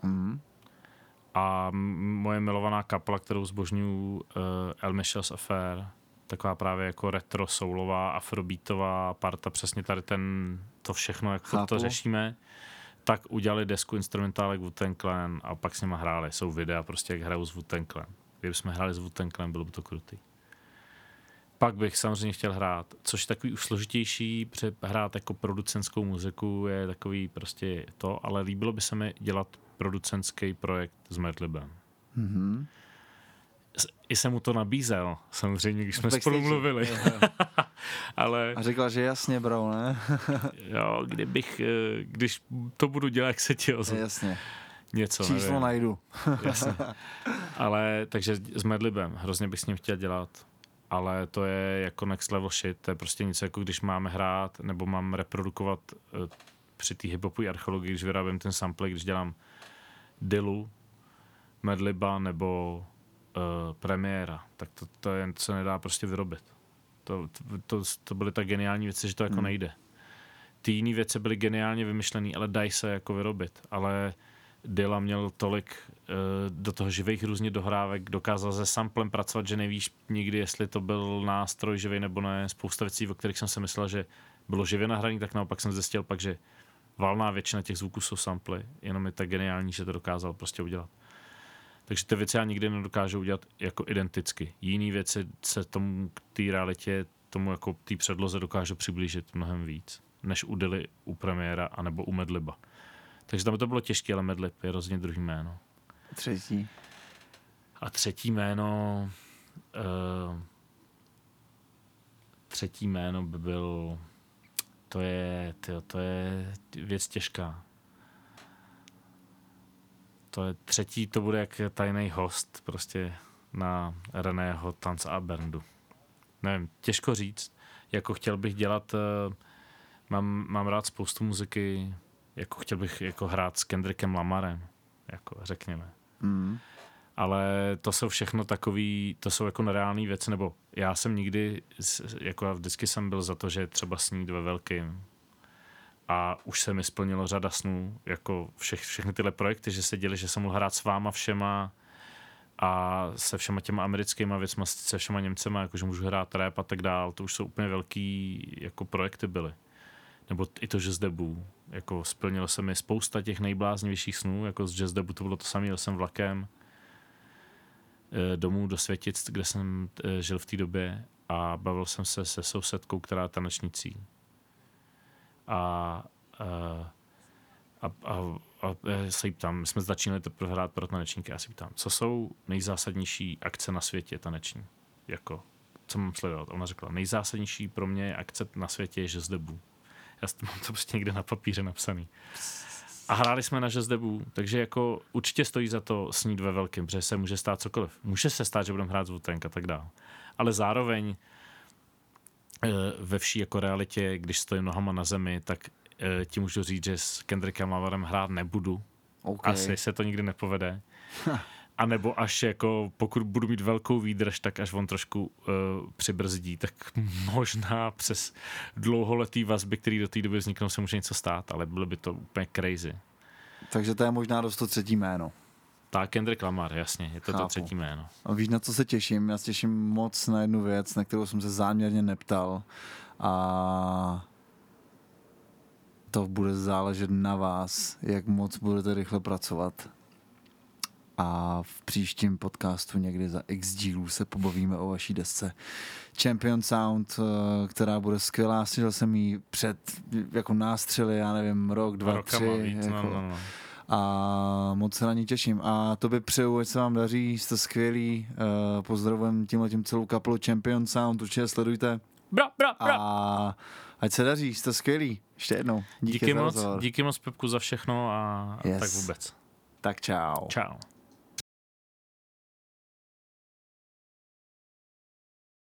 Mm. A moje milovaná kapela, kterou zbožňuju, uh, El Michel's Affair, taková právě jako retro soulová, afrobeatová parta, přesně tady ten, to všechno, jak Chápu. to řešíme, tak udělali desku instrumentálek wu Clan a pak s nima hráli. Jsou videa prostě, jak hrajou s wu Clan. Kdyby jsme hráli s wu Clan, bylo by to krutý. Pak bych samozřejmě chtěl hrát, což je takový už složitější, hrát jako producentskou muziku je takový prostě to, ale líbilo by se mi dělat producentský projekt s Madlibem. Mm-hmm. I jsem mu to nabízel, samozřejmě, když jsme spolu mluvili. *laughs* Ale... A řekla, že jasně, bro, ne? *laughs* jo, kdybych, eh, když to budu dělat, jak se ti ozvu. Jasně. Něco, Číslo nevím. najdu. *laughs* jasně. Ale, takže s Medlibem, hrozně bych s ním chtěl dělat ale to je jako next level shit, to je prostě něco jako když máme hrát nebo mám reprodukovat uh, při té hiphopové archeologii, když vyrábím ten sample, když dělám Dilu, Medliba nebo uh, premiéra, tak to, to jen se nedá prostě vyrobit. To, to, to byly tak geniální věci, že to jako hmm. nejde. Ty jiné věci byly geniálně vymyšlené, ale dají se jako vyrobit. Ale Dilla měl tolik uh, do toho živých různě dohrávek, dokázal se samplem pracovat, že nevíš nikdy, jestli to byl nástroj živý nebo ne. Spousta věcí, o kterých jsem si myslel, že bylo živě nahraný, tak naopak jsem zjistil pak, že valná většina těch zvuků jsou samply, jenom je tak geniální, že to dokázal prostě udělat. Takže ty věci já nikdy nedokážu udělat jako identicky. Jiné věci se tomu, k té realitě, tomu jako té předloze dokážu přiblížit mnohem víc, než u Dily, u premiéra, anebo u Medliba. Takže tam to bylo těžké, ale Medlib je rozhodně druhý jméno. Třetí. A třetí jméno... Uh, třetí jméno by byl... To je, tyjo, to je věc těžká. To je třetí, to bude jak tajný host prostě na Reného Tanc a Berndu. Nevím, těžko říct. Jako chtěl bych dělat, uh, mám, mám rád spoustu muziky, jako chtěl bych jako hrát s Kendrickem Lamarem, jako řekněme. Mm. Ale to jsou všechno takový, to jsou jako nereální věci, nebo já jsem nikdy, jako já vždycky jsem byl za to, že třeba snít ve velkým. A už se mi splnilo řada snů, jako vše, všechny tyhle projekty, že se děli, že jsem mohl hrát s váma všema a se všema těma americkýma věcma, se všema Němcema, jakože můžu hrát rap a tak dál, to už jsou úplně velký jako projekty byly nebo i to Jazz Debu. Jako splnilo se mi spousta těch nejbláznivějších snů, jako z Jazz Debu to bylo to samé, jel jsem vlakem eh, domů do Světic, kde jsem eh, žil v té době a bavil jsem se se sousedkou, která je tanečnicí. A, a, a, a, a se jí ptám, jsme začínali teprve hrát pro tanečníky, já se ptám, co jsou nejzásadnější akce na světě taneční? Jako, co mám sledovat? Ona řekla, nejzásadnější pro mě akce na světě je Jazz Debu. Já mám to prostě někde na papíře napsaný. A hráli jsme na debu, takže jako určitě stojí za to snít ve velkém, protože se může stát cokoliv. Může se stát, že budeme hrát zvutenk a tak dále. Ale zároveň ve vší jako realitě, když stojím nohama na zemi, tak eh, ti můžu říct, že s Kendrickem Lamarem hrát nebudu. Okay. Asi se to nikdy nepovede. A nebo až jako, pokud budu mít velkou výdrž, tak až on trošku uh, přibrzdí, tak možná přes dlouholetý vazby, které do té doby vzniknou, se může něco stát, ale bylo by to úplně crazy. Takže to je možná dost to třetí jméno. Tak, Kendrick Lamar, jasně, je to Chápu. to třetí jméno. A víš, na co se těším? Já se těším moc na jednu věc, na kterou jsem se záměrně neptal. A to bude záležet na vás, jak moc budete rychle pracovat a v příštím podcastu někdy za x dílů se pobavíme o vaší desce Champion Sound, eh, která bude skvělá. Slyšel jsem ji před jako nástřely, já nevím, rok, dva, Rokama tři. Víc, no, jako, no, no, no. A moc se na ní těším. A to by přeju, ať se vám daří, jste skvělí. Uh, pozdravujem tímhle tím celou kapelu Champion Sound, určitě sledujte. Bra, bra, bra. A ať se daří, jste skvělí. Ještě jednou. Díky, díky moc, díky moc Pepku za všechno a, yes. tak vůbec. Tak čau. Čau.